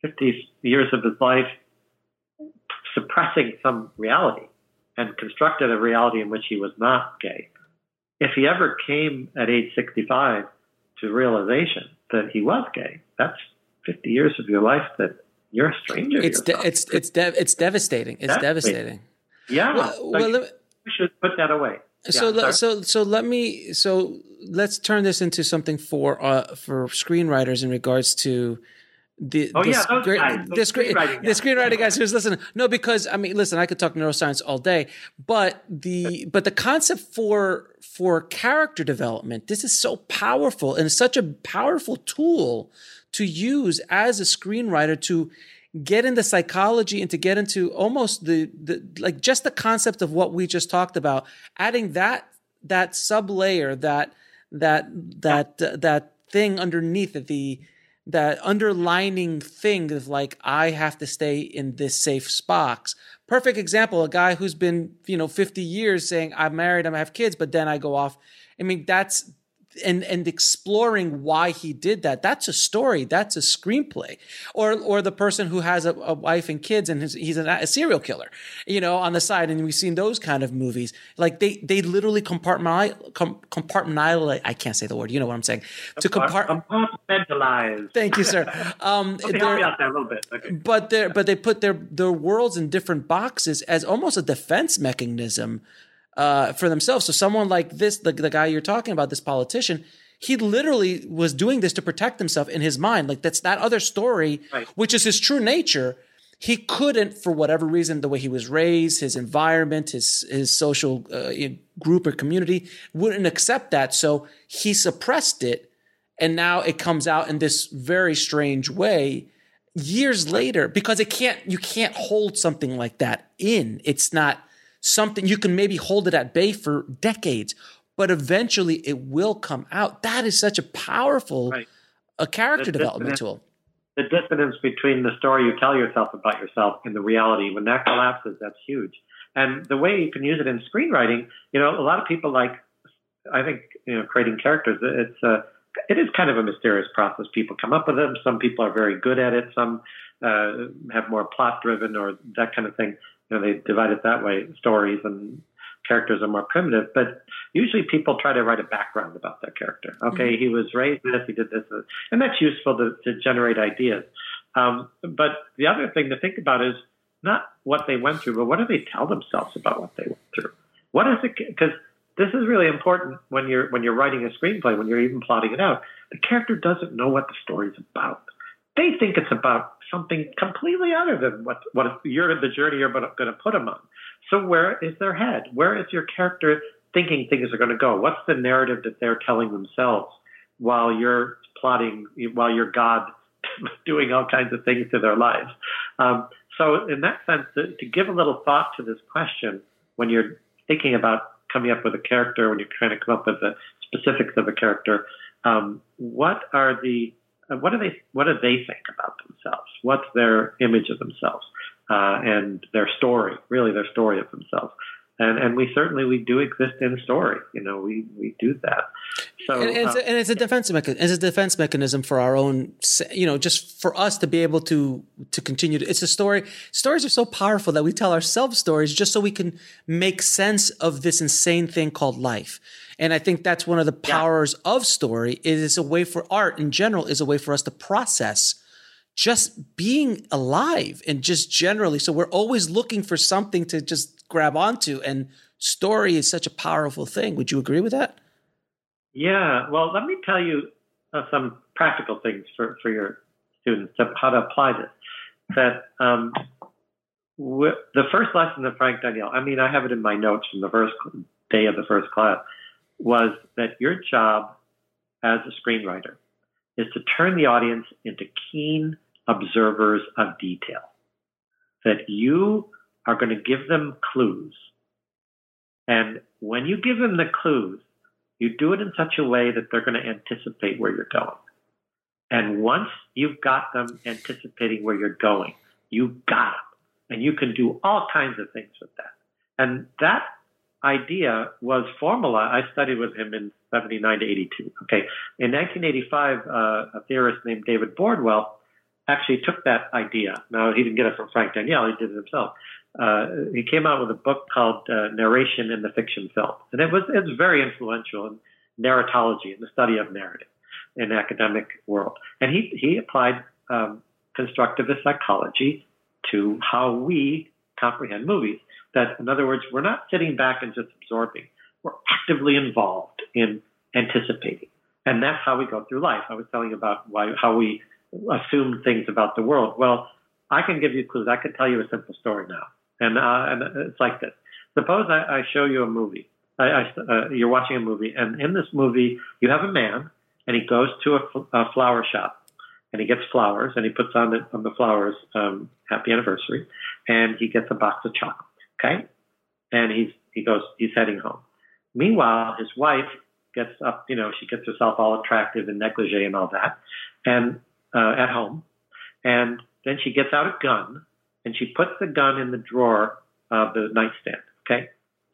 50 years of his life suppressing some reality and constructed a reality in which he was not gay. If he ever came at age 65 to realization that he was gay, that's 50 years of your life that you're a stranger. It's de- it's it's de- it's devastating. It's devastating. devastating. Yeah, well, well, me, we should put that away. So yeah, so so let me so let's turn this into something for uh, for screenwriters in regards to the oh the yeah great, guys, the, screenwriting the screenwriting guys who's listening. No because i mean listen i could talk neuroscience all day but the but the concept for for character development this is so powerful and such a powerful tool to use as a screenwriter to get into psychology and to get into almost the, the like just the concept of what we just talked about adding that that sub layer that that that uh, that thing underneath the that underlining thing of like I have to stay in this safe box. Perfect example, a guy who's been, you know, 50 years saying I'm married, I have kids, but then I go off. I mean, that's and and exploring why he did that that's a story that's a screenplay. Or or the person who has a, a wife and kids and his, he's a, a, serial killer you know on the side and we've seen those kind of movies. Like they they literally compartmentalize compartmentalize I can't say the word you know what I'm saying? To compart- compartmentalize thank you sir. Um me out there a little bit. Okay. but they but they put their their worlds in different boxes as almost a defense mechanism uh, for themselves. So someone like this, the, the guy you're talking about, this politician, he literally was doing this to protect himself in his mind. Like that's that other story, right. which is his true nature. He couldn't, for whatever reason, the way he was raised, his environment, his his social uh, group or community wouldn't accept that. So he suppressed it, and now it comes out in this very strange way years later because it can't. You can't hold something like that in. It's not something you can maybe hold it at bay for decades, but eventually it will come out. That is such a powerful, right. a character The development tool. the dissonance between the story you tell yourself about yourself and the reality when that collapses that's huge and the way you can use it in screenwriting you know a lot of people like i think you know creating characters it's a it is kind of a mysterious process people come up with them some people are very good at it some uh, have more plot driven or that kind of thing you know they divide it that way stories and characters are more primitive but usually people try to write a background about that character okay he was raised this he did this and that's useful to, to generate ideas um, but the other thing to think about is not what they went through, but what do they tell themselves about what they went through? What is it? Because this is really important when you're when you're writing a screenplay, when you're even plotting it out. The character doesn't know what the story's about. They think it's about something completely other than what what you're the journey you're going to put them on. So where is their head? Where is your character thinking things are going to go? What's the narrative that they're telling themselves while you're plotting, while you're God doing all kinds of things to their lives? Um, so, in that sense, to, to give a little thought to this question when you're thinking about coming up with a character, when you're trying to come up with the specifics of a character, um, what are the what do they what do they think about themselves? What's their image of themselves uh, and their story? Really, their story of themselves. And and we certainly we do exist in story. You know, we we do that. So and, it's, uh, a, and it's a defense mechanism. It's a defense mechanism for our own, you know, just for us to be able to to continue. To, it's a story. Stories are so powerful that we tell ourselves stories just so we can make sense of this insane thing called life. And I think that's one of the powers of story. It is a way for art in general is a way for us to process just being alive and just generally. So we're always looking for something to just grab onto, and story is such a powerful thing. Would you agree with that? Yeah, well, let me tell you uh, some practical things for, for your students of how to apply this. That um, w- the first lesson of Frank Daniel, I mean, I have it in my notes from the first day of the first class, was that your job as a screenwriter is to turn the audience into keen observers of detail. That you are going to give them clues. And when you give them the clues, you do it in such a way that they're going to anticipate where you're going. And once you've got them anticipating where you're going, you got them. And you can do all kinds of things with that. And that idea was formula. I studied with him in 79 to 82. Okay. In 1985, uh, a theorist named David Bordwell actually took that idea. Now, he didn't get it from Frank Daniel, he did it himself. Uh, he came out with a book called uh, Narration in the Fiction Film. And it was, it's very influential in narratology, in the study of narrative in the academic world. And he, he applied um, constructivist psychology to how we comprehend movies. That, in other words, we're not sitting back and just absorbing. We're actively involved in anticipating. And that's how we go through life. I was telling you about why, how we assume things about the world. Well, I can give you clues. I can tell you a simple story now. And, uh, and it's like this. Suppose I, I show you a movie. I, I, uh, you're watching a movie, and in this movie, you have a man, and he goes to a, a flower shop, and he gets flowers, and he puts on the, on the flowers um, "Happy Anniversary," and he gets a box of chocolate. Okay, and he's he goes he's heading home. Meanwhile, his wife gets up. You know, she gets herself all attractive in negligee and all that, and uh, at home, and then she gets out a gun, and she puts the gun in the drawer of the nightstand. Okay,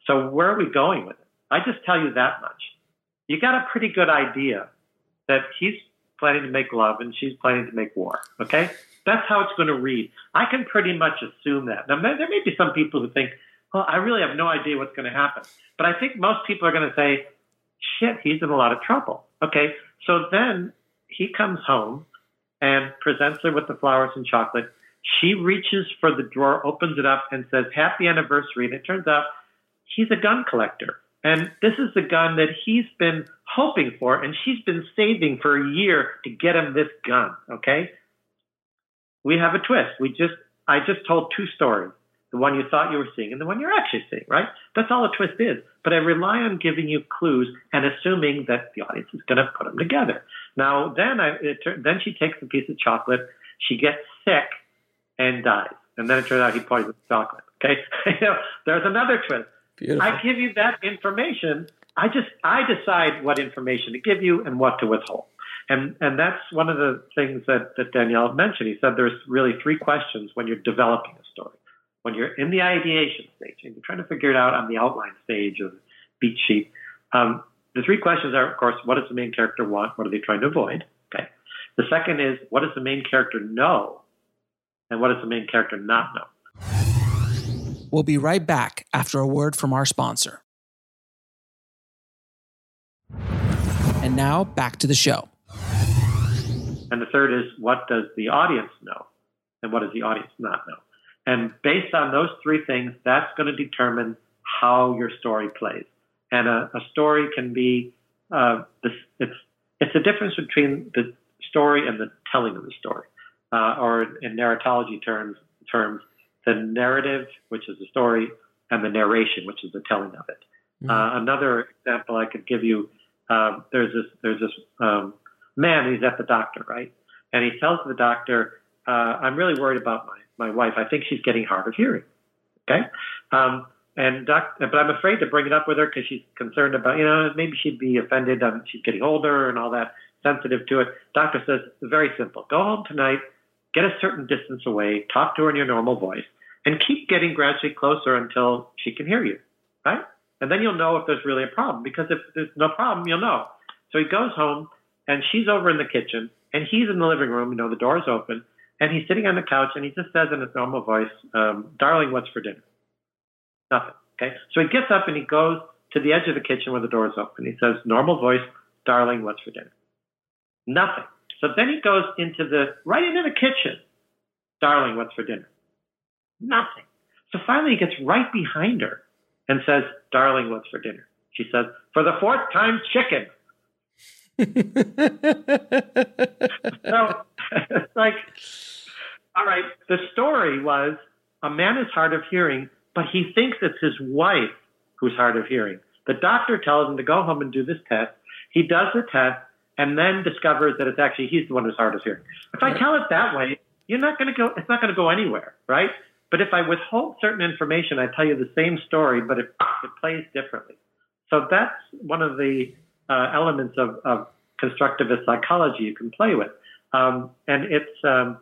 so where are we going with it? I just tell you that much. You got a pretty good idea that he's planning to make love and she's planning to make war. Okay? That's how it's going to read. I can pretty much assume that. Now, there may be some people who think, well, I really have no idea what's going to happen. But I think most people are going to say, shit, he's in a lot of trouble. Okay? So then he comes home and presents her with the flowers and chocolate. She reaches for the drawer, opens it up, and says, Happy anniversary. And it turns out he's a gun collector. And this is the gun that he's been hoping for, and she's been saving for a year to get him this gun. Okay? We have a twist. We just I just told two stories. The one you thought you were seeing and the one you're actually seeing, right? That's all a twist is. But I rely on giving you clues and assuming that the audience is going to put them together. Now, then I, it, then she takes a piece of chocolate, she gets sick and dies. And then it turns out he poisoned the chocolate. Okay? you know, there's another twist. Beautiful. I give you that information. I just I decide what information to give you and what to withhold. And and that's one of the things that, that Daniel mentioned. He said there's really three questions when you're developing a story. When you're in the ideation stage and you're trying to figure it out on the outline stage of the beat sheet, um, the three questions are, of course, what does the main character want? What are they trying to avoid? Okay. The second is, what does the main character know? And what does the main character not know? We'll be right back after a word from our sponsor. And now back to the show. And the third is, what does the audience know? And what does the audience not know? And based on those three things, that's going to determine how your story plays. And a, a story can be uh, this, it's it's the difference between the story and the telling of the story, uh, or in narratology terms terms the narrative, which is the story, and the narration, which is the telling of it. Mm-hmm. Uh, another example I could give you: um, there's this there's this um, man. He's at the doctor, right? And he tells the doctor, uh, "I'm really worried about my my wife. I think she's getting hard of hearing." Okay, um, and doc, but I'm afraid to bring it up with her because she's concerned about you know maybe she'd be offended. Um, she's getting older and all that, sensitive to it. Doctor says very simple: go home tonight get a certain distance away, talk to her in your normal voice, and keep getting gradually closer until she can hear you, right? And then you'll know if there's really a problem because if there's no problem, you'll know. So he goes home and she's over in the kitchen and he's in the living room, you know, the door's open and he's sitting on the couch and he just says in his normal voice, um, darling, what's for dinner? Nothing. Okay. So he gets up and he goes to the edge of the kitchen where the door is open. He says, normal voice, darling, what's for dinner? Nothing. So then he goes into the right into the kitchen. Darling, what's for dinner? Nothing. So finally he gets right behind her and says, Darling, what's for dinner? She says, For the fourth time, chicken. So it's like, all right, the story was a man is hard of hearing, but he thinks it's his wife who's hard of hearing. The doctor tells him to go home and do this test. He does the test and then discovers that it's actually he's the one who's hard of hearing. If I tell it that way, you're not going to go. It's not going to go anywhere, right? But if I withhold certain information, I tell you the same story, but it, it plays differently. So that's one of the uh, elements of, of, constructivist psychology you can play with, um, and it's um,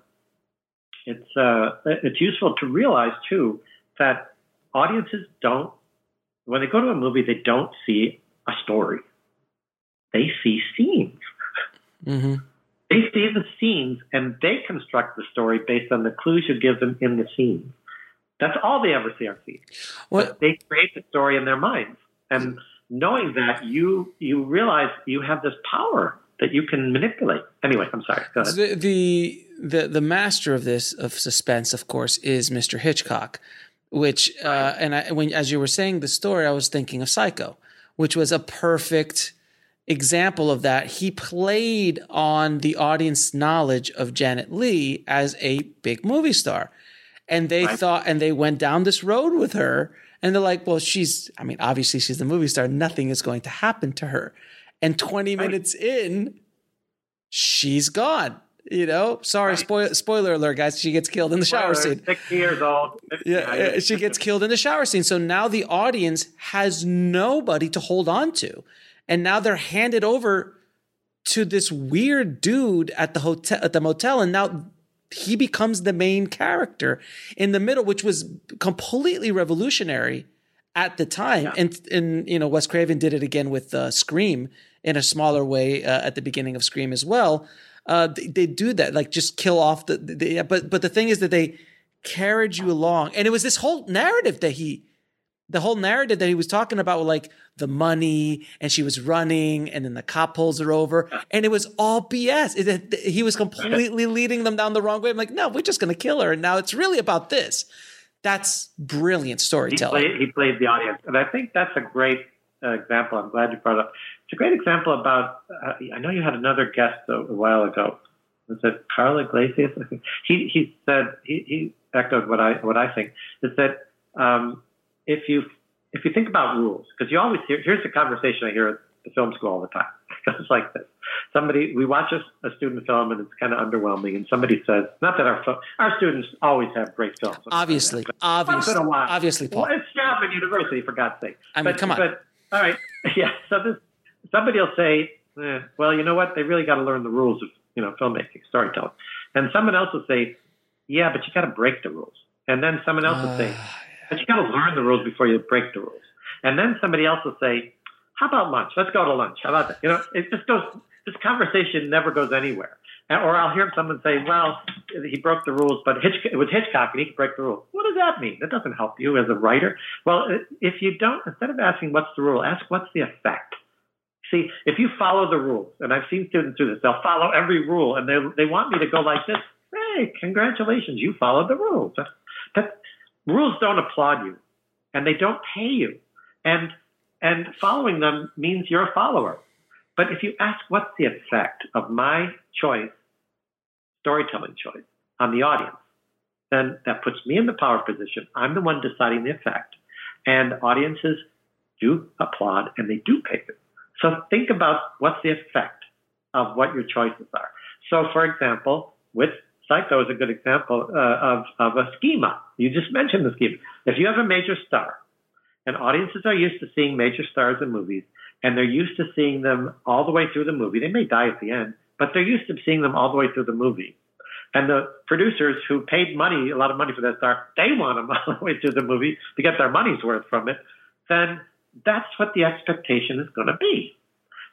it's uh, it's useful to realize too that audiences don't when they go to a movie they don't see a story they see scenes. Mm-hmm. They see the scenes and they construct the story based on the clues you give them in the scenes. That's all they ever see on scene. But they create the story in their minds. And knowing that, you you realize you have this power that you can manipulate. Anyway, I'm sorry. Go ahead. The, the the the master of this of suspense, of course, is Mr. Hitchcock. Which uh, and I, when as you were saying the story, I was thinking of Psycho, which was a perfect example of that, he played on the audience knowledge of Janet Leigh as a big movie star. And they right. thought, and they went down this road with her. And they're like, well, she's, I mean, obviously she's the movie star. Nothing is going to happen to her. And 20 right. minutes in, she's gone. You know, sorry, right. spoiler, spoiler alert, guys. She gets killed in the shower scene. Six years old. Yeah, she gets killed in the shower scene. So now the audience has nobody to hold on to and now they're handed over to this weird dude at the hotel at the motel and now he becomes the main character in the middle which was completely revolutionary at the time. Yeah. and and you know Wes Craven did it again with uh, Scream in a smaller way uh, at the beginning of Scream as well. Uh, they, they, do that like just kill off the, the but but the thing is that they carried you along. And it was this whole narrative that he the whole narrative that he was talking about, like the money, and she was running, and then the cop pulls her over, and it was all BS. It, it, he was completely leading them down the wrong way. I'm like, no, we're just going to kill her, and now it's really about this. That's brilliant storytelling. He played, he played the audience, and I think that's a great uh, example. I'm glad you brought it up. It's a great example about. Uh, I know you had another guest a, a while ago. Was it Karl Iglesias? He he said he, he echoed what I what I think is that. Um, if you if you think about rules, because you always hear here's the conversation I hear at the film school all the time. It's like this: somebody we watch a, a student film and it's kind of underwhelming, and somebody says, not that our our students always have great films. Obviously, obviously, obviously, Paul. Well, it's Chapman University for God's sake. I mean, but, come on. But all right, yeah. So this somebody will say eh, well, you know what? They really got to learn the rules of you know filmmaking, storytelling. And someone else will say, yeah, but you got to break the rules. And then someone else will say, Ah, but you got to learn the rules before you break the rules. And then somebody else will say, how about lunch? Let's go to lunch. How about that? You know, it just goes. This conversation never goes anywhere. Or I'll hear someone say, "Well, he broke the rules, but Hitch- it was Hitchcock, and he could break the rules." What does that mean? That doesn't help you as a writer. Well, if you don't, instead of asking what's the rule, ask what's the effect. See, if you follow the rules, and I've seen students do this, they'll follow every rule, and they they want me to go like this. Hey, congratulations, you followed the rules. Rules don't applaud you, and they don't pay you, and and following them means you're a follower. But if you ask what's the effect of my choice, storytelling choice, on the audience, then that puts me in the power position. I'm the one deciding the effect. And audiences do applaud and they do pay you. So think about what's the effect of what your choices are. So, for example, with Psycho is a good example uh, of, of a schema. You just mentioned the schema. If you have a major star, and audiences are used to seeing major stars in movies, and they're used to seeing them all the way through the movie. They may die at the end, but they're used to seeing them all the way through the movie. And the producers who paid money, a lot of money for that star, they want them all the way through the movie to get their money's worth from it. Then that's what the expectation is going to be.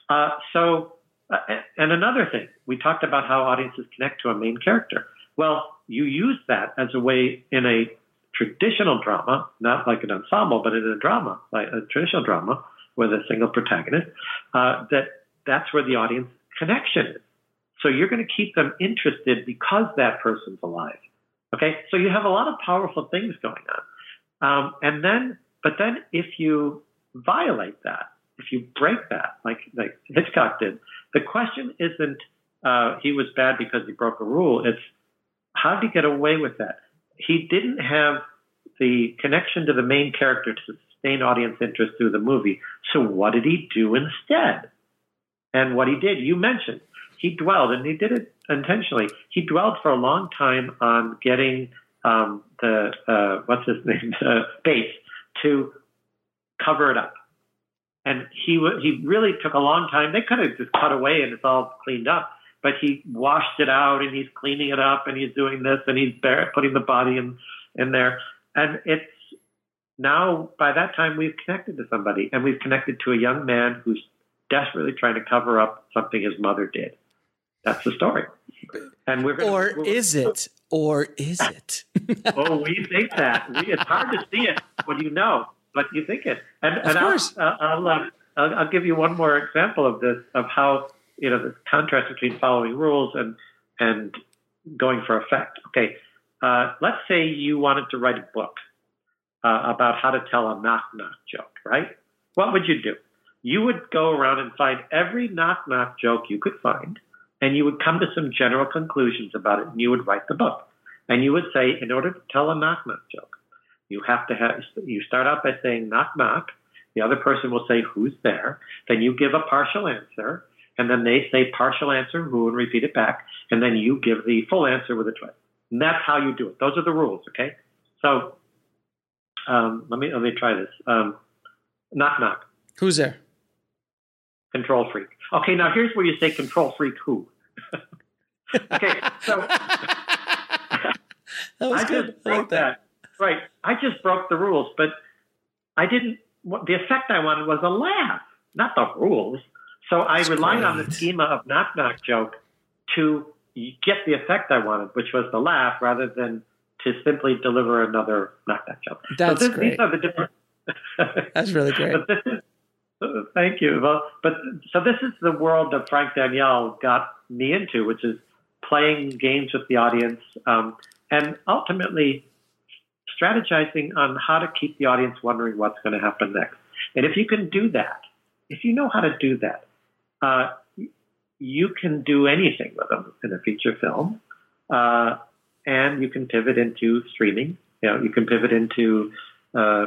Uh, so, uh, and another thing, we talked about how audiences connect to a main character. Well, you use that as a way in a traditional drama, not like an ensemble, but in a drama, like a traditional drama with a single protagonist, uh, that that's where the audience connection is. So you're going to keep them interested because that person's alive. Okay, so you have a lot of powerful things going on, um, and then, but then if you violate that, if you break that, like like Hitchcock did, the question isn't uh, he was bad because he broke a rule. It's how did he get away with that? He didn't have the connection to the main character to sustain audience interest through the movie. So what did he do instead? And what he did, you mentioned, he dwelled, and he did it intentionally. He dwelled for a long time on getting um, the uh, what's his name, uh, Bates, to cover it up. And he w- he really took a long time. They could have just cut away and it's all cleaned up, but he washed it out and he's cleaning it up and he's doing this and he's bare, putting the body in in there. And it's now by that time we've connected to somebody and we've connected to a young man who's desperately trying to cover up something his mother did. That's the story. And we're gonna, Or we're- is it? Or is it? oh, we think that. We, it's hard to see it when you know, but you think it. And, Of and I'll, course. uh, I'll, uh, I'll, I'll give you one more example of this, of how, you know, the contrast between following rules and, and going for effect. Okay. Uh, let's say you wanted to write a book uh, about how to tell a knock knock joke, right? What would you do? You would go around and find every knock knock joke you could find, and you would come to some general conclusions about it, and you would write the book. And you would say, in order to tell a knock knock joke, you have to have, you start out by saying knock knock. The other person will say, who's there? Then you give a partial answer. And then they say partial answer, who, and repeat it back. And then you give the full answer with a twist. And that's how you do it. Those are the rules, okay? So um, let me let me try this. Um, knock knock. Who's there? Control freak. Okay, now here's where you say control freak who. okay, so That was I good. I like that. Right. I just broke the rules, but I didn't. What, the effect I wanted was a laugh, not the rules. So I That's relied on the schema of knock knock joke to get the effect I wanted, which was the laugh, rather than to simply deliver another knock knock joke. That's so this, great. These are the different. That's really great. But this is, thank you. Well, but so this is the world that Frank Daniel got me into, which is playing games with the audience um, and ultimately strategizing on how to keep the audience wondering what's going to happen next. And if you can do that, if you know how to do that, uh, you can do anything with them in a feature film, uh, and you can pivot into streaming. You know, you can pivot into uh,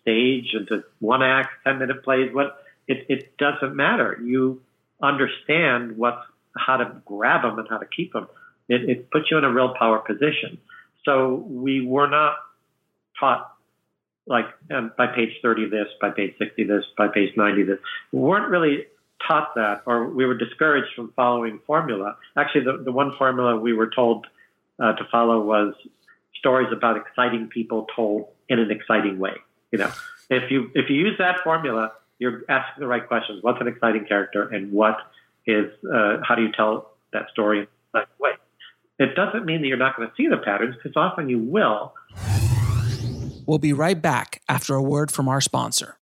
stage into one act, ten minute plays. What it, it doesn't matter. You understand what how to grab them and how to keep them. It, it puts you in a real power position. So we were not taught like um, by page 30 this, by page 60 this, by page 90 this. We weren't really taught that, or we were discouraged from following formula. Actually, the, the one formula we were told uh, to follow was stories about exciting people told in an exciting way. You know, if you if you use that formula, you're asking the right questions. What's an exciting character, and what is uh, how do you tell that story in that way? It doesn't mean that you're not going to see the patterns, because often you will. We'll be right back after a word from our sponsor.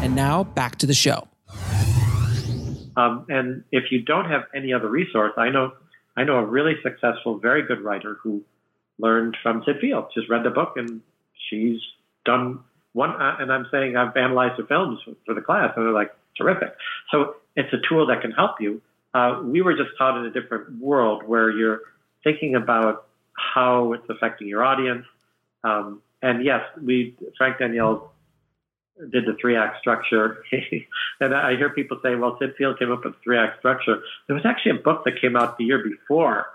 And now back to the show. Um, and if you don't have any other resource, I know I know a really successful, very good writer who learned from Syd Field. Just read the book and she's done one. Uh, and I'm saying I've analyzed the films for, for the class, and they're like terrific. So it's a tool that can help you. Uh, we were just taught in a different world where you're thinking about how it's affecting your audience. Um, and yes, we Frank Daniel did the three act structure. and I hear people say, well, Syd Field came up with three act structure. There was actually a book that came out the year before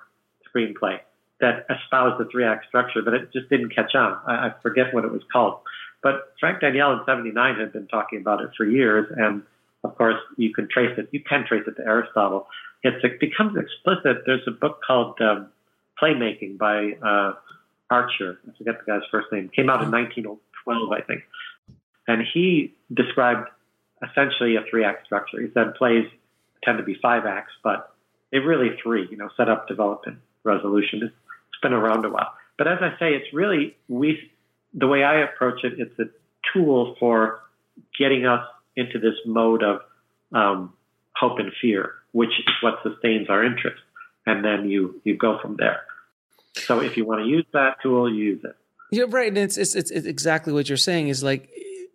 screenplay that espoused the three act structure, but it just didn't catch on. I, I forget what it was called. But Frank Daniel in 79 had been talking about it for years. And of course, you can trace it. You can trace it to Aristotle. It's, it becomes explicit. There's a book called um, Playmaking by uh, Archer. I forget the guy's first name. Came out in 1912, I think. And he described essentially a three act structure. He said plays tend to be five acts, but they're really three, you know, set up, development, resolution. It's, it's been around a while. But as I say, it's really, we, the way I approach it, it's a tool for getting us into this mode of um, hope and fear, which is what sustains our interest. And then you, you go from there. So if you want to use that tool, use it. You're right. And it's, it's, it's exactly what you're saying is like,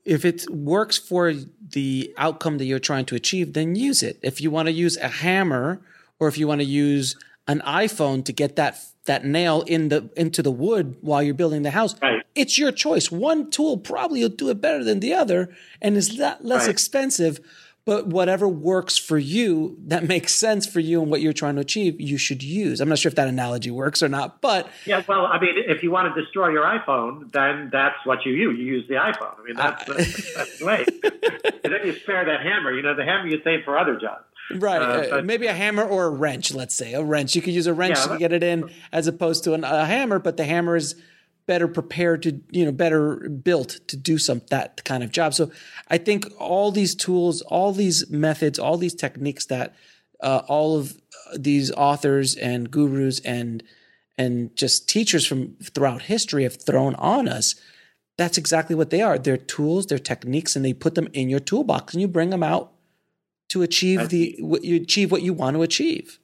if it works for the outcome that you're trying to achieve, then use it. If you want to use a hammer or if you want to use an iPhone to get that that nail in the into the wood while you're building the house, right. it's your choice. One tool probably will do it better than the other and is less right. expensive, but whatever works for you that makes sense for you and what you're trying to achieve you should use i'm not sure if that analogy works or not but yeah well i mean if you want to destroy your iphone then that's what you use you use the iphone i mean that's, uh, that's the way and then you spare that hammer you know the hammer you save for other jobs Right, uh, uh, maybe a hammer or a wrench. Let's say a wrench. You could use a wrench yeah, to get it in, as opposed to an, a hammer. But the hammer is better prepared to you know better built to do some that kind of job. So i think all these tools all these methods all these techniques that uh, all of these authors and gurus and and just teachers from throughout history have thrown on us that's exactly what they are. They're tools they're techniques and they put them in your toolbox and you bring them out to achieve the what you achieve what you want to achieve.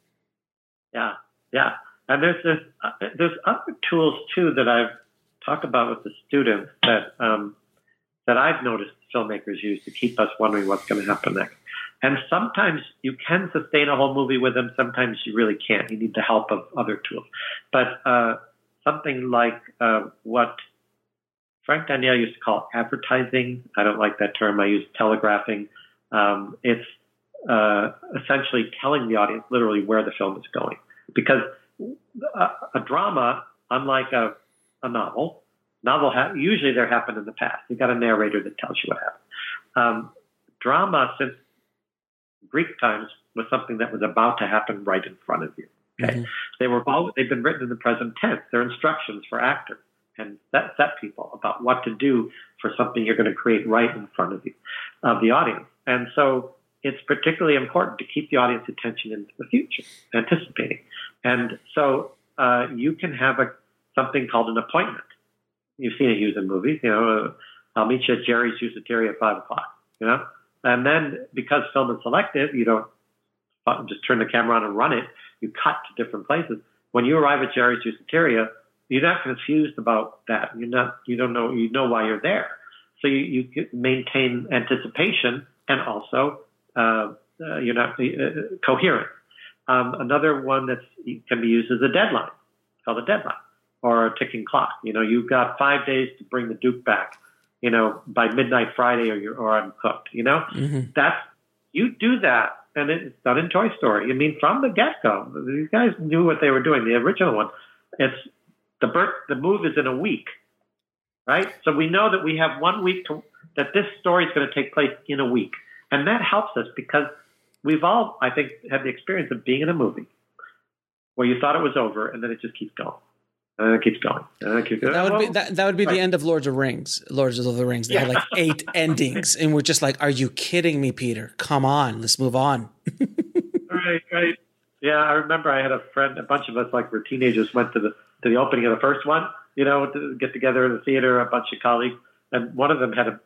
Yeah. Yeah. And there's this, uh, there's other tools too that I've talk about with the students that um, that I've noticed filmmakers use to keep us wondering what's going to happen next. And sometimes you can sustain a whole movie with them. Sometimes you really can't. You need the help of other tools. But uh, something like uh, what Frank Daniel used to call advertising. I don't like that term. I use telegraphing. Um, it's uh, essentially telling the audience literally where the film is going. Because a, a drama, unlike a a novel. Novel ha- usually they're happened in the past. You've got a narrator that tells you what happened. Um, drama since Greek times was something that was about to happen right in front of you. Okay, mm-hmm. they were all, they've been written in the present tense. They're instructions for actors and set, set people about what to do for something you're going to create right in front of you, of the audience. And so it's particularly important to keep the audience attention into the future, anticipating. And so uh, you can have a something called an appointment. You've seen it used in movies. You know, uh, I'll meet you at Jerry's Juiceteria at five o'clock. You know, and then because film is selective, you don't just turn the camera on and run it. You cut to different places. When you arrive at Jerry's Juiceteria, you're not confused about that. You're not. You don't know. You know why you're there. So you, you maintain anticipation and also uh, uh, you're not uh, coherent. Um, another one that can be used as a deadline, called a deadline or a ticking clock. You know, you've got five days to bring the Duke back. You know, by midnight Friday, or you're, or I'm cooked. You know, mm-hmm. that's you do that, and it's done in Toy Story. I mean, from the get go, these guys knew what they were doing. The original one, it's the birth. The move is in a week, right? So we know that we have one week to that this story is going to take place in a week. And that helps us because we've all, I think, had the experience of being in a movie where you thought it was over and then it just keeps going. And it keeps going. Uh, it keeps going. That would be that, that would be right. the end of Lords of Rings. Lords of the Rings. They had like eight endings, and we're just like, "Are you kidding me, Peter? Come on, let's move on." Right, right. Yeah, I remember I had a friend, a bunch of us, like, were teenagers, went to the to the opening of the first one. You know, to get together in the theater, a bunch of colleagues, and one of them had a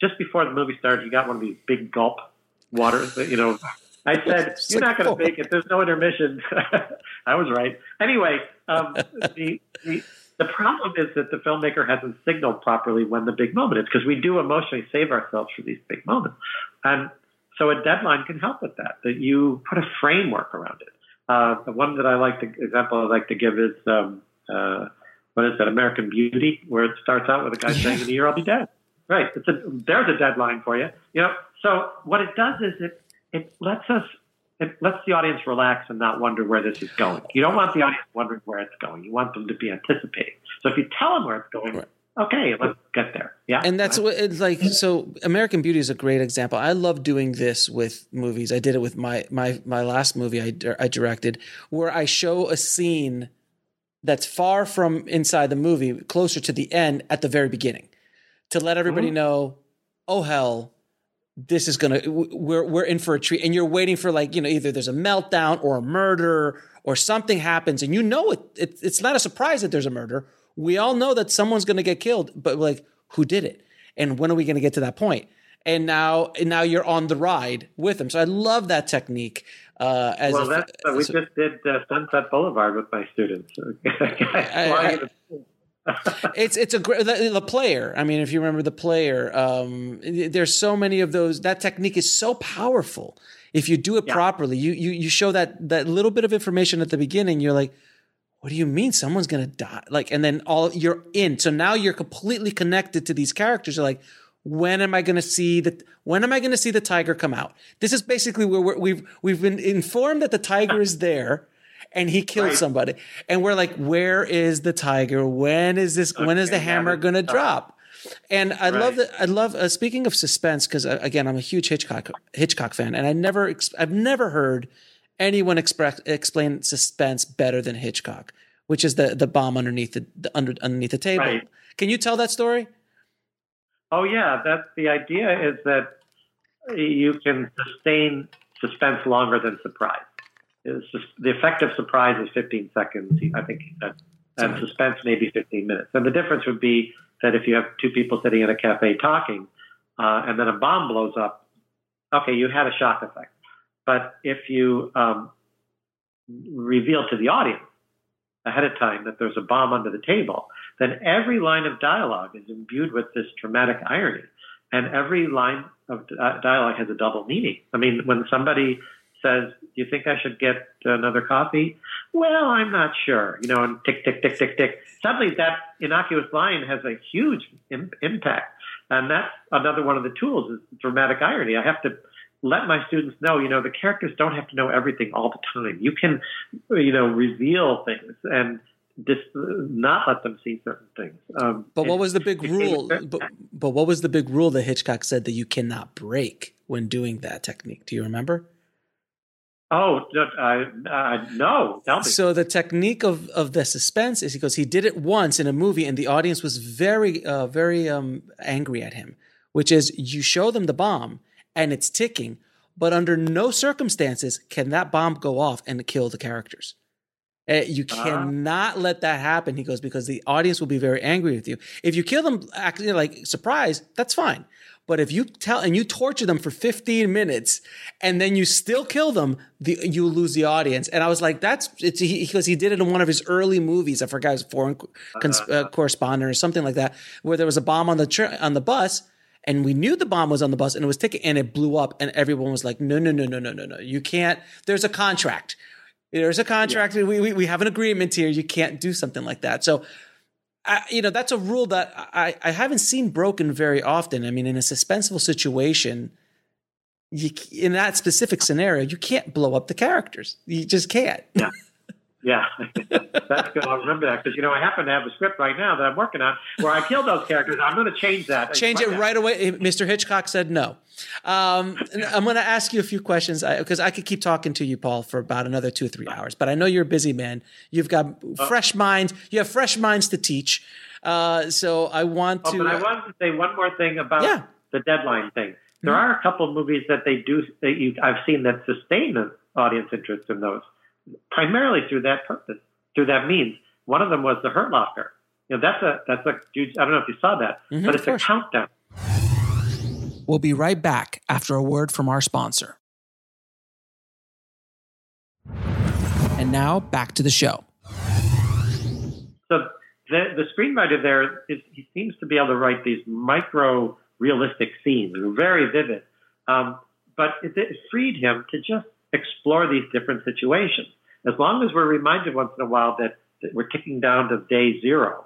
just before the movie started, he got one of these big gulp waters. that, You know, I said, "You're not going to make it. There's no intermission." I was right. Anyway, um, the, the the problem is that the filmmaker hasn't signaled properly when the big moment is because we do emotionally save ourselves for these big moments, and so a deadline can help with that. That you put a framework around it. Uh, the one that I like to example I like to give is um, uh, what is that American Beauty, where it starts out with a guy saying, "In a year I'll be dead." Right. It's a, there's a deadline for you. You know. So what it does is it it lets us it lets the audience relax and not wonder where this is going. You don't want the audience wondering where it's going. You want them to be anticipating. So if you tell them where it's going, Right. okay, let's get there. Yeah. and that's what it's like so american beauty is a great example i love doing this with movies i did it with my my my last movie i, I directed where i show a scene that's far from inside the movie closer to the end at the very beginning to let everybody mm-hmm. know oh hell this is gonna we're we're in for a treat. And you're waiting for like you know either there's a meltdown or a murder or something happens. And you know it, it it's not a surprise that there's a murder. We all know that someone's gonna get killed but like who did it? And when are we gonna get to that point? And now and now you're on the ride with them. So i love that technique uh as well, a- that's uh, we just did uh, Sunset Boulevard with my students. I- it's it's a great the, the player. I mean, if you remember the player, um, there's so many of those. That technique is so powerful. If you do it Yeah. properly, you you you show that that little bit of information at the beginning. You're like, what do you mean someone's gonna die? Like, and then all you're in. So now you're completely connected to these characters. You're like, when am I going to see the when am I going to see the tiger come out? This is basically where we're, we've we've been informed that the tiger is there and he killed Right. somebody, and we're like, where is the tiger? When is this? when is the hammer going to drop? And I love Right. that. I love uh, speaking of suspense because uh, again, I'm a huge Hitchcock Hitchcock fan, and I never ex- I've never heard anyone express explain suspense better than Hitchcock, which is the the bomb underneath the, the under underneath the table. Right. Can you tell that story? Oh yeah, that's the idea. Is that you can sustain suspense longer than surprise. It's just, the effect of surprise is 15 seconds. I think, that, and suspense maybe 15 minutes. And the difference would be that if you have two people sitting in a cafe talking, uh, and then a bomb blows up, okay, you had a shock effect. But if you um, reveal to the audience ahead of time that there's a bomb under the table, then every line of dialogue is imbued with this dramatic irony. And every line of uh, dialogue has a double meaning. I mean, when somebody says, Do you think I should get another coffee? Well, I'm not sure. You know, and tick, tick, tick, tick, tick. Suddenly that innocuous line has a huge Im- impact. And that's another one of the tools is dramatic irony. I have to let my students know, you know, the characters don't have to know everything all the time. You can, you know, reveal things and just not let them see certain things. Um, But what was the big rule? But, but what was the big rule that Hitchcock said that you cannot break when doing that technique? Do you remember? Oh, I, I, no, tell me. So the technique of of the suspense is because he did it once in a movie and the audience was very uh, very um, angry at him, which is you show them the bomb and it's ticking, but under no circumstances can that bomb go off and kill the characters. Uh, you Ah. cannot let that happen. He goes because the audience will be very angry with you. If you kill them, actually like surprise, that's fine. But if you tell and you torture them for 15 minutes and then you still kill them, the, you lose the audience. And I was like, that's it's because he did it in one of his early movies. I forgot, it was Foreign cons, uh, Correspondent or something like that, where there was a bomb on the tr- on the bus. And we knew the bomb was on the bus and it was ticking and it blew up. And everyone was like, no, no, no, no, no, no, no. You can't, there's a contract. There's a contract. We, we, we have an agreement here. You can't do something like that. So, I, you know, that's a rule that I, I haven't seen broken very often. I mean, in a suspenseful situation, you, in that specific scenario, you can't blow up the characters. You just can't. Yeah, that's good. I'll remember that because you know I happen to have a script right now that I'm working on where I kill those characters. I'm going to change that. Change it right away. Mr. Hitchcock said no. Um, I'm going to ask you a few questions because I, I, could keep talking to you, Paul, for about another two or three hours. But I know you're a busy man. You've got fresh minds. You have fresh minds to teach. Uh, so I want oh, to. but I want to say one more thing about yeah. the deadline thing. There mm-hmm. are a couple of movies that they do that you, I've seen that sustain the audience interest in those primarily through that purpose, through that means. One of them was the Hurt Locker. You know, that's a that's a huge. I don't know if you saw that, mm-hmm, but it's a countdown. We'll be right back after a word from our sponsor. And now back to the show. So the the screenwriter there is he seems to be able to write these micro realistic scenes, very vivid. Um, but it, it freed him to just explore these different situations. As long as we're reminded once in a while that, that we're ticking down to day zero,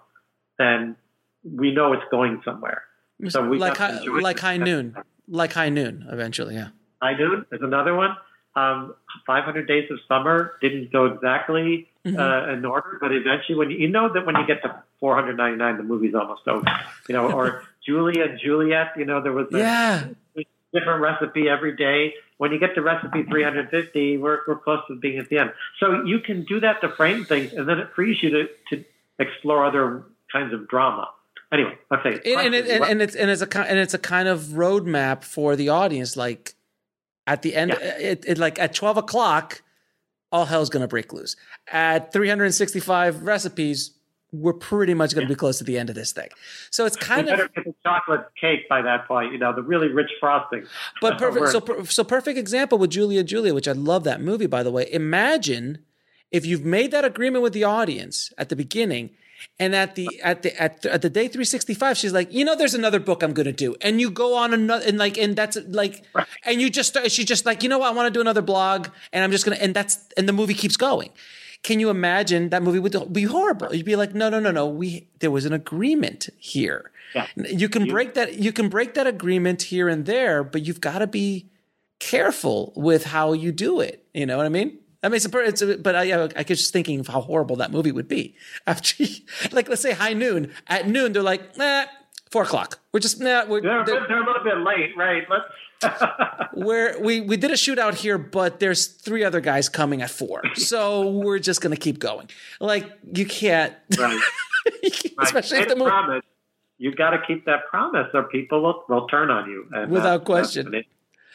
then we know it's going somewhere. So we like high, like high noon, like high noon. Eventually, yeah. High noon is another one. Um, 500 Days of Summer didn't go exactly mm-hmm. uh, in order, but eventually, when you, you, know that when you get to 499, the movie's almost over. You know, or Julia and Juliet. You know, there was a yeah. Different recipe every day. When you get to recipe 350, we're, we're close to being at the end. So you can do that to frame things, and then it frees you to, to explore other kinds of drama. Anyway, okay. And, and, it, and, and, it's and it's a and it's a kind of roadmap for the audience. Like at the end, yeah. it, it like at 12 o'clock, all hell's gonna break loose. At 365 recipes, we're pretty much going to be close to the end of this thing. So it's kind we of get the chocolate cake by that point, you know, the really rich frosting. But perfect. so so perfect example with Julia Julia, which I love that movie by the way. Imagine if you've made that agreement with the audience at the beginning. And at the at the at, at the day 365, she's like, you know, there's another book I'm gonna do, and you go on another, and like, and that's like, right. and you just she's just like, you know what, I want to do another blog, and I'm just gonna, and that's, and the movie keeps going. Can you imagine that movie would be horrible? You'd be like, no, no, no, no. We there was an agreement here. Yeah. You can break that. You can break that agreement here and there, but you've got to be careful with how you do it. You know what I mean? I mean, it's, a, it's a, but I, I, I was just thinking of how horrible that movie would be. After, like, let's say high noon. At noon, they're like, nah, four o'clock. We're just, nah, we're, they're, they're, they're a little bit late, right? Let's where we we did a shootout here, but there's three other guys coming at four, so we're just gonna keep going. Like you can't, right. especially right. if the movie. Promise. You got to keep that promise, or people will, will turn on you. And, Without uh, question.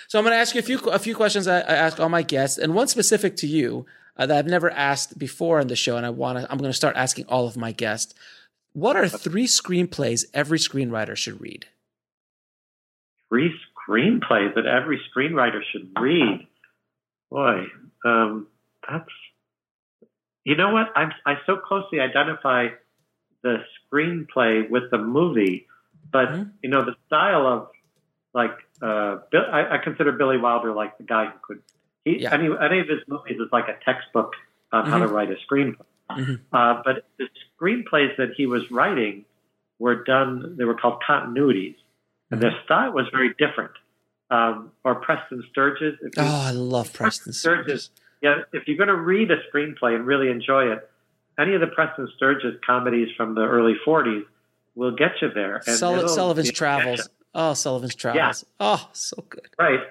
So I'm going to ask you a few a few questions I, I, ask all my guests, and one specific to you uh, that I've never asked before on the show, and I want to. I'm going to start asking all of my guests. What are three screenplays every screenwriter should read? Three screenplay that every screenwriter should read. Boy, um, that's you know what? I'm I so closely identify the screenplay with the movie, but mm-hmm. you know the style of like uh, I, I, consider Billy Wilder like the guy who could he yeah. any any of his movies is like a textbook on mm-hmm. how to mm-hmm. write a screenplay. Mm-hmm. Uh, but the screenplays that he was writing were done; they were called continuities, and their style was very different. Um, or Preston Sturges. oh, I love Preston Sturges. Yeah, if you're going to read a screenplay and really enjoy it, any of the Preston Sturges comedies from the early 40s will get you there. And Sullivan's Travels. Oh, Sullivan's Travels. Yeah. Oh, so good. Right.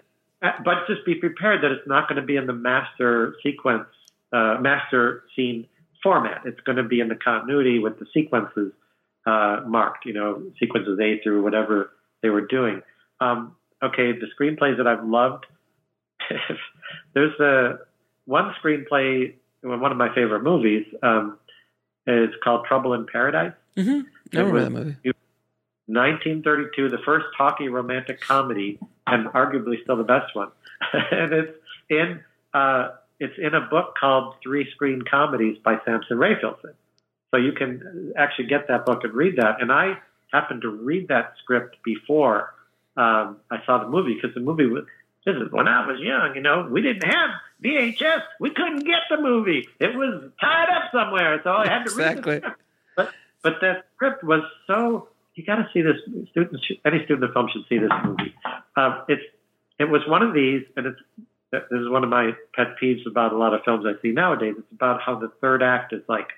Uh, but just be prepared that it's not going to be in the master sequence, uh, master scene format. It's going to be in the continuity with the sequences uh, marked, you know, sequences A through whatever they were doing. Um, okay, the screenplays that I've loved. there's a one screenplay, one of my favorite movies. Um, is called Trouble in Paradise. Mm-hmm. Never read that movie. 1932, the first talky romantic comedy, and arguably still the best one. and it's in uh, it's in a book called Three Screen Comedies by Samson Raphaelson. So you can actually get that book and read that. And I happened to read that script before um, I saw the movie because the movie was. This is when I was young, you know, we didn't have VHS. We couldn't get the movie. It was tied up somewhere, so I had to exactly. read it. But but that script was so. You got to see this. Students, any student of film should see this movie. Um, it's it was one of these, and it's this is one of my pet peeves about a lot of films I see nowadays. It's about how the third act is like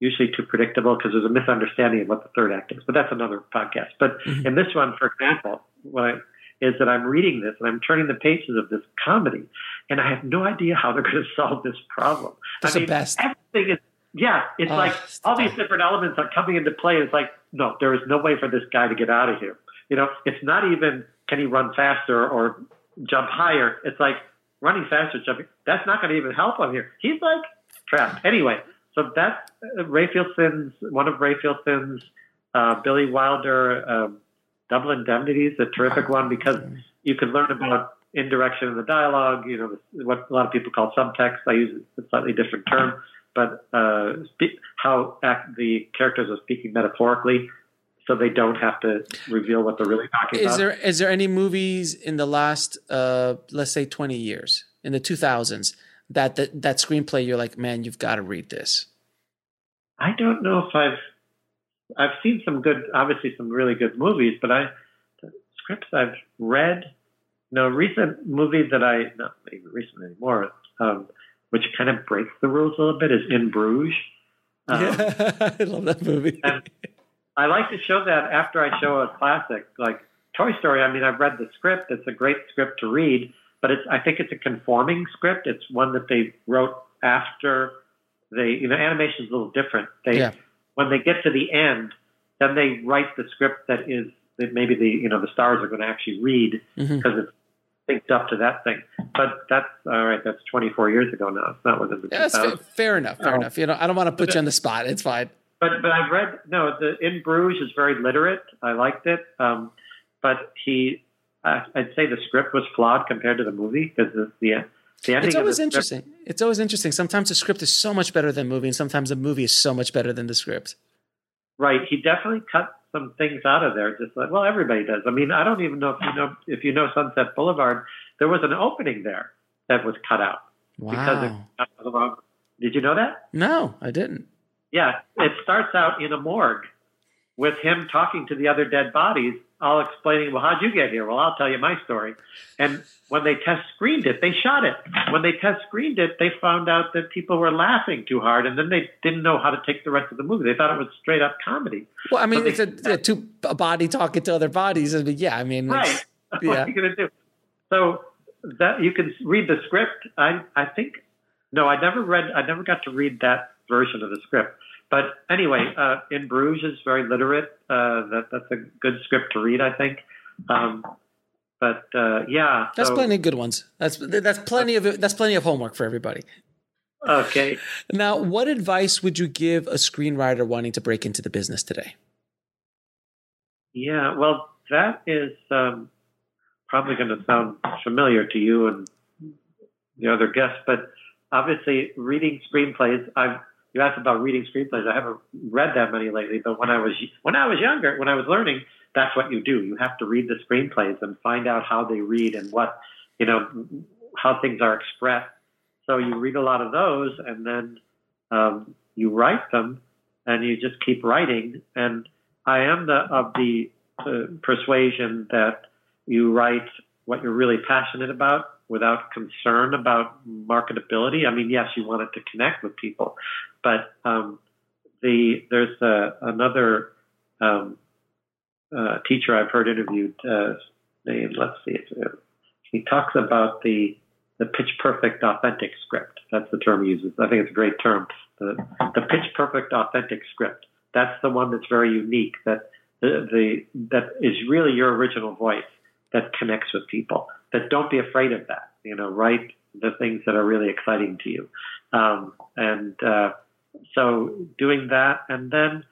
usually too predictable because there's a misunderstanding of what the third act is. But that's another podcast. But Mhm. in this one, for example, what I, is that I'm reading this and I'm turning the pages of this comedy, and I have no idea how they're going to solve this problem. That's I the best. everything is yeah. It's Oh, like all these different elements are coming into play. It's like no, there is no way for this guy to get out of here. You know, it's not even can he run faster or jump higher. It's like running faster, jumping. That's not going to even help him here. He's like trapped. Anyway, so that's uh, Raphaelson's one of Raphaelson's uh, Billy Wilder um, Double Indemnity is a terrific one because you can learn about indirection in the dialogue. You know what a lot of people call subtext. I use a slightly different term, but uh, spe- how act, the characters are speaking metaphorically, so they don't have to reveal what they're really talking about. Is about. there is there any movies in the last uh let's say 20 years in the 2000s that that, that screenplay you're like man you've got to read this I don't know if I've I've seen some good, obviously some really good movies, but I the scripts I've read. No recent movie that I not even recent anymore, um, which kind of breaks the rules a little bit, is In Bruges. Um, yeah I love that movie I like to show that after I show a classic like Toy Story. I mean, I've read the script; it's a great script to read, but it's I think it's a conforming script. It's one that they wrote after they, you know, animation is a little different. They Yeah. when they get to the end, then they write the script that is that maybe the you know the stars are going to actually read because it's synced up to that thing. But that's all right. That's 24 years ago now. It's not within the Yeah, that's fair, fair enough fair Oh. enough you know I don't want to put you on the spot it's fine But but I've read no the In Bruges is very literate. I liked it. Um, but he, I I'd say the script was flawed compared to the movie because the the, the ending it's of always interesting it's always interesting sometimes the script is so much better than the movie and sometimes the movie is so much better than the script Right. He definitely cut some things out of there. Just like well, everybody does. I mean, I don't even know if you know if you know Sunset Boulevard. There was an opening there that was cut out because it wow wrong. Did you know that? no I didn't Yeah. It starts out in a morgue with him talking to the other dead bodies, all explaining, well, how'd you get here? Well, I'll tell you my story. And when they test screened it, they shot it. When they test screened it, they found out that people were laughing too hard, and then they didn't know how to take the rest of the movie. They thought it was straight up comedy. well I mean So it's a, they- a two a body talking to other bodies I mean, yeah I mean Right. what yeah. are you going to do? So that you can read the script. I I think no, I never read. I never got to read that version of the script. But anyway, uh, in Bruges is very literate. Uh, that that's a good script to read, I think. Um, but uh, yeah, That's so, plenty of good ones. That's that's plenty of that's plenty of homework for everybody. Okay, Now, what advice would you give a screenwriter wanting to break into the business today? yeah. Well, that is um, probably going to sound familiar to you and the other guests, but obviously, reading screenplays. I've you asked about reading screenplays. I haven't read that many lately, but when I was when I was younger, when I was learning, that's what you do. You have to read the screenplays and find out how they read and what you know how things are expressed. So you read a lot of those, and then um, you write them, and you just keep writing. And I am the of the uh, persuasion that you write what you're really passionate about without concern about marketability. I mean, yes, you want it to connect with people, but um, the there's a, another um, uh, teacher I've heard interviewed uh, named let's see, uh, he talks about the the pitch perfect authentic script. That's the term he uses. I think it's a great term. The, the pitch perfect authentic script. That's the one that's very unique. That the, the that is really your original voice that connects with people. That don't be afraid of that. You know, write the things that are really exciting to you. Um, and uh, so doing that, and then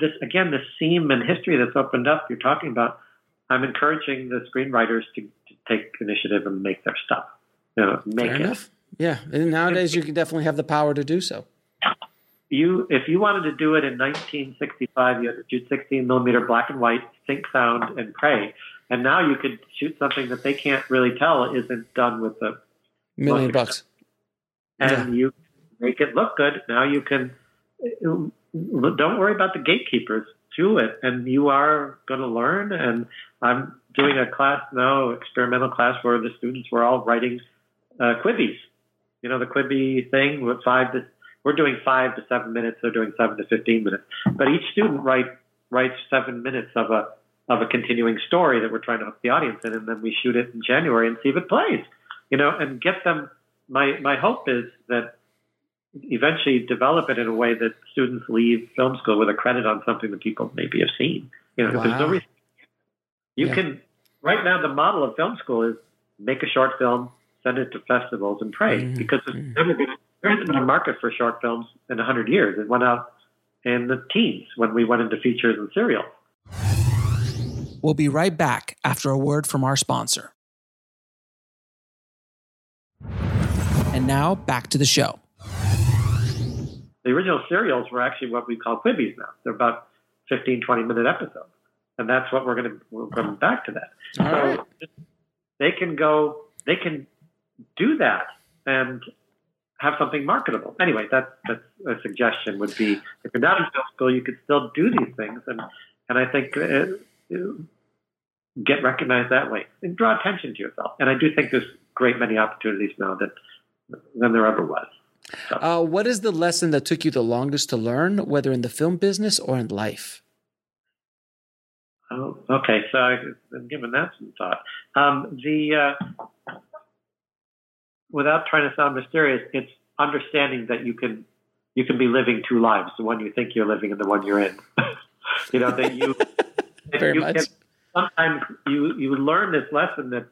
this again, this seam and history that's opened up. You're talking about. I'm encouraging the screenwriters to, to take initiative and make their stuff. You know, make Fair it. enough. Yeah, and nowadays you can definitely have the power to do so. you if you wanted to do it in 1965, you had to shoot 16 millimeter black and white, sync sound, and pray. And now you could shoot something that they can't really tell isn't done with the, Million bucks. and you make it look good. Now you can. Don't worry about the gatekeepers. Do it, and you are going to learn. And I'm doing a class now, experimental class, where the students were all writing uh, Quibbies. You know, the Quibi thing with five to, we're doing five to seven minutes, they're doing seven to 15 minutes. But each student write, writes seven minutes of a, of a continuing story that we're trying to hook the audience in, and then we shoot it in January and see if it plays. You know, and get them. My my hope is that eventually develop it in a way that students leave film school with a credit on something that people maybe have seen. You know, Wow. there's no reason. You Yeah. can right now the model of film school is make a short film, send it to festivals, and pray Mhm. because there's never been there hasn't been a market for short films in a hundred years. It went out in the teens when we went into features and serials. We'll be right back after a word from our sponsor. And now back to the show. The original serials were actually what we call Quibbies now. They're about 15, 20 minute episodes. And that's what we're going to, we're coming back to that. All so right. they can go, they can do that and have something marketable. Anyway, that, that's a suggestion would be if you're not in film school, you could still do these things. And, and I think uh, get recognized that way and draw attention to yourself. And I do think there's great many opportunities now that than there ever was. Uh, what is the lesson that took you the longest to learn, whether in the film business or in life? Oh, okay. So I've been giving that some thought. Um, the uh, without trying to sound mysterious, it's understanding that you can you can be living two lives: the one you think you're living and the one you're in. you know that you Very you much. can- sometimes you you learn this lesson that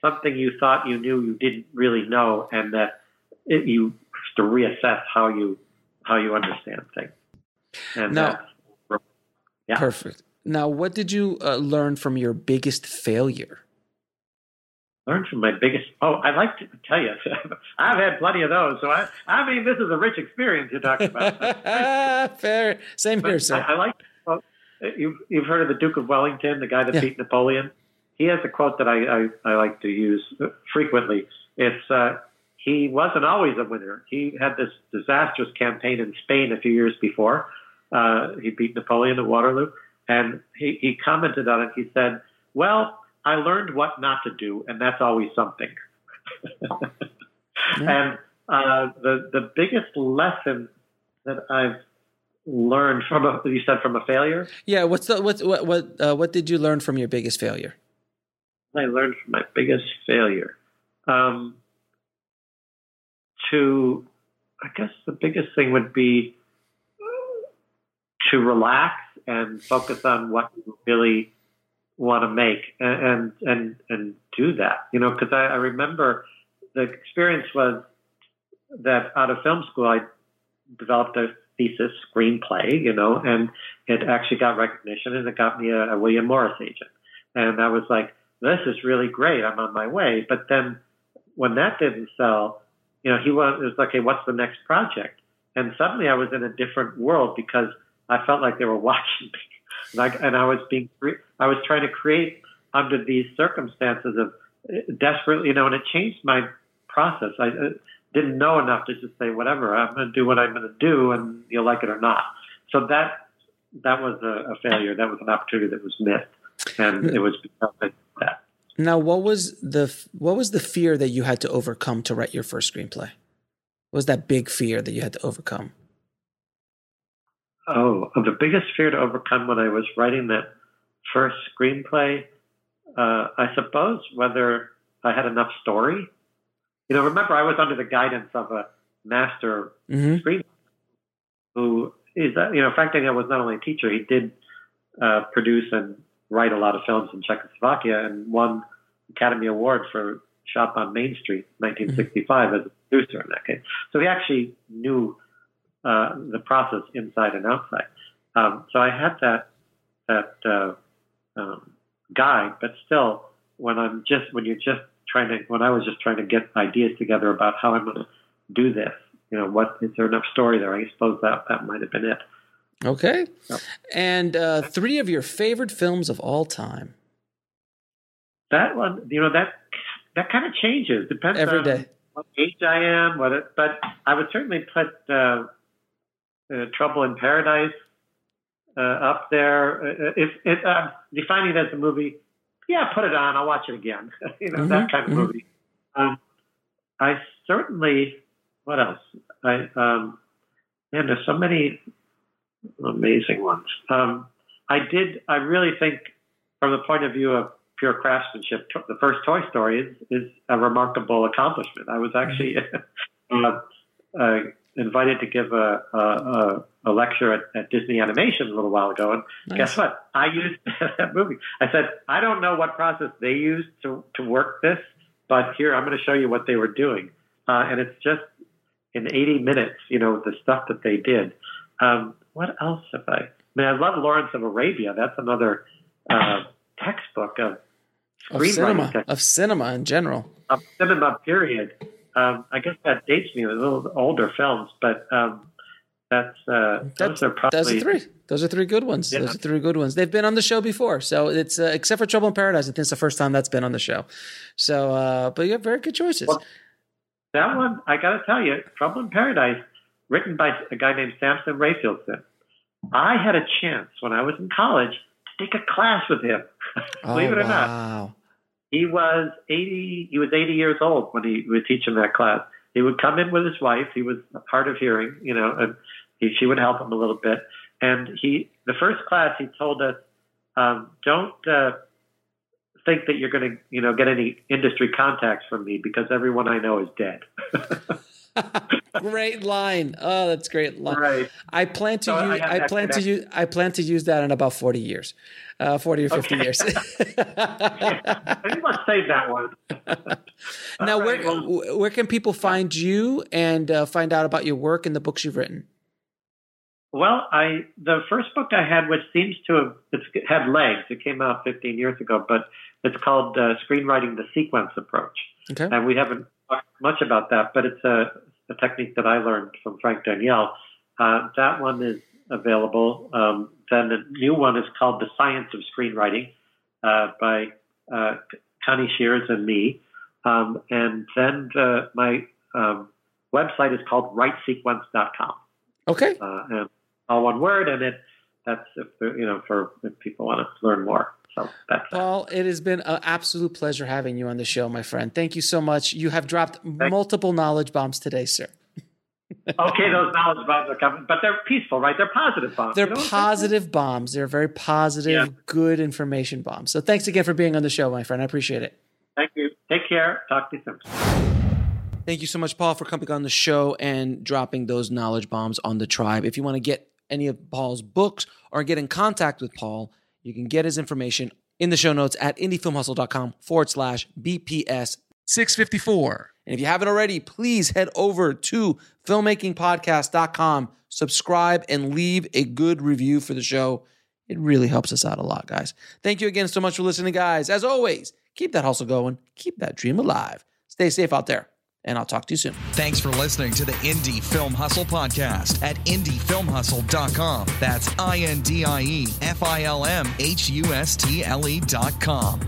something you thought you knew you didn't really know, and that it, you have to reassess how you how you understand things. And Now- that's Yeah. Perfect. Now, what did you uh, learn from your biggest failure? learned from my biggest. Oh, I'd like to tell you, I've had plenty of those. So I, I mean, this is a rich experience you're talking about. Fair. Same here, sir. I, I like. Well, you've you've heard of the Duke of Wellington, the guy that Yeah. beat Napoleon. He has a quote that I, I, I like to use frequently. It's uh, he wasn't always a winner. He had this disastrous campaign in Spain a few years before. Uh, he beat Napoleon at Waterloo, and he, he commented on it. He said, "Well, I learned what not to do, and that's always something." And uh, the the biggest lesson that I've learned from a you said from a failure. yeah. What's the what's, what what uh, what did you learn from your biggest failure? I learned from my biggest failure. Um, to, I guess the biggest thing would be to relax and focus on what you really want to make and and and, and do that. You know, because I, I remember the experience was that out of film school, I developed a thesis screenplay, you know, and it actually got recognition and it got me a, a William Morris agent. And I was like, this is really great. I'm on my way. But then when that didn't sell, you know, he was, was like, okay, what's the next project? And suddenly I was in a different world because I felt like they were watching me. Like, and I was being, I was trying to create under these circumstances of uh, desperately, you know, and it changed my process. I uh, didn't know enough to just say, whatever, I'm going to do what I'm going to do and you'll like it or not. So that, that was a, a failure. That was an opportunity that was missed. And it was because of that. Now, what was the what was the fear that you had to overcome to write your first screenplay? What was that big fear that you had to overcome? Oh, the biggest fear to overcome when I was writing that first screenplay, uh, I suppose whether I had enough story. You know, remember I was under the guidance of a master hmm screenwriter who is, uh, you know, Frank Daniel was not only a teacher, he did uh, produce and write a lot of films in Czechoslovakia and won Academy Award for Shop on Main Street, 1965, as a producer in that case. So he actually knew uh, the process inside and outside. Um, so I had that that uh, um, guide, but still, when I'm just when you're just trying to when I was just trying to get ideas together about how I'm going to do this, you know, what is there enough story there? I suppose that that might have been it. Okay. Yep. And uh, three of your favorite films of all time. That one, you know, that that kind of changes depends Every on day. what age I am, what it. But I would certainly put uh, uh, Trouble in Paradise uh, up there. Uh, if it, uh, defining it as a movie yeah, put it on. I'll watch it again. you know, Mhm, that kind of mhm. movie. Um, I certainly. What else? I um, man, there's so many amazing ones. Um, I did. I really think, from the point of view of pure craftsmanship, the first Toy Story is is a remarkable accomplishment. I was actually uh, uh, invited to give a a, a, lecture at, at Disney Animation a little while ago, and Nice. guess what? I used that movie. I said, I don't know what process they used to to work this, but here I'm going to show you what they were doing, uh, and it's just in 80 minutes, you know, the stuff that they did. Um, what else have I? I mean, I love Lawrence of Arabia. That's another uh, textbook of Of cinema, of cinema in general. of cinema. Period. Um, I guess that dates me. A little older films, but um, that's uh, That's- those are probably Those are three. Those are three good ones. Yeah. Those are three good ones. They've been on the show before, so it's uh, except for Trouble in Paradise. I think it's the first time that's been on the show. So, uh, but you have very good choices. Well- That one, I got to tell you, Trouble in Paradise, written by a guy named Samson Raphaelson. I had a chance when I was in college to take a class with him. Believe oh, it or not, wow. He was eighty. He was eighty years old when he was teaching that class. He would come in with his wife. He was hard of hearing, you know, and he, she would help him a little bit. And he, the first class, he told us, um, don't uh, think that you're going to, you know, get any industry contacts from me because everyone I know is dead. great line. Oh, that's great line. right. I plan to So use. I, that plan to use. I plan to use that in about forty years, uh, forty or fifty Okay. years. I think let's save that one. now, All where right, well- where can people find you and uh, find out about your work and the books you've written? Well, I the first book I had, which seems to have it's had legs. It came out 15 years ago, but it's called uh, Screenwriting: The Sequence Approach, Okay. and we haven't much about that. But it's a, a technique that I learned from Frank Daniel. Uh, that one is available. Um, then the new one is called The Science of Screenwriting uh, by uh, Connie Shears and me. Um, and then the, my um, website is called WriteSequence.com Okay. uh, and all one word, and it that's if you know for if people want to learn more. So that's that. Paul, it has been an absolute pleasure having you on the show, my friend. Thank you so much. You have dropped multiple knowledge bombs today, sir. okay. Those knowledge bombs are coming, but they're peaceful, right? They're positive bombs. They're You know what I'm positive bombs. They're very positive, Yeah. good information bombs. So thanks again for being on the show, my friend. I appreciate it. Thank you. Take care. Talk to you soon. Thank you so much, Paul, for coming on the show and dropping those knowledge bombs on the tribe. If you want to get any of Paul's books or get in contact with Paul, you can get his information in the show notes at indiefilmhustle.com forward slash BPS 654. And if you haven't already, please head over to filmmakingpodcast.com, subscribe, and leave a good review for the show. It really helps us out a lot, guys. Thank you again so much for listening, guys. As always, keep that hustle going, keep that dream alive. Stay safe out there, and I'll talk to you soon. Thanks for listening to the Indie Film Hustle podcast at indiefilmhustle.com. That's I N D I E F I L M H U S T L E.com.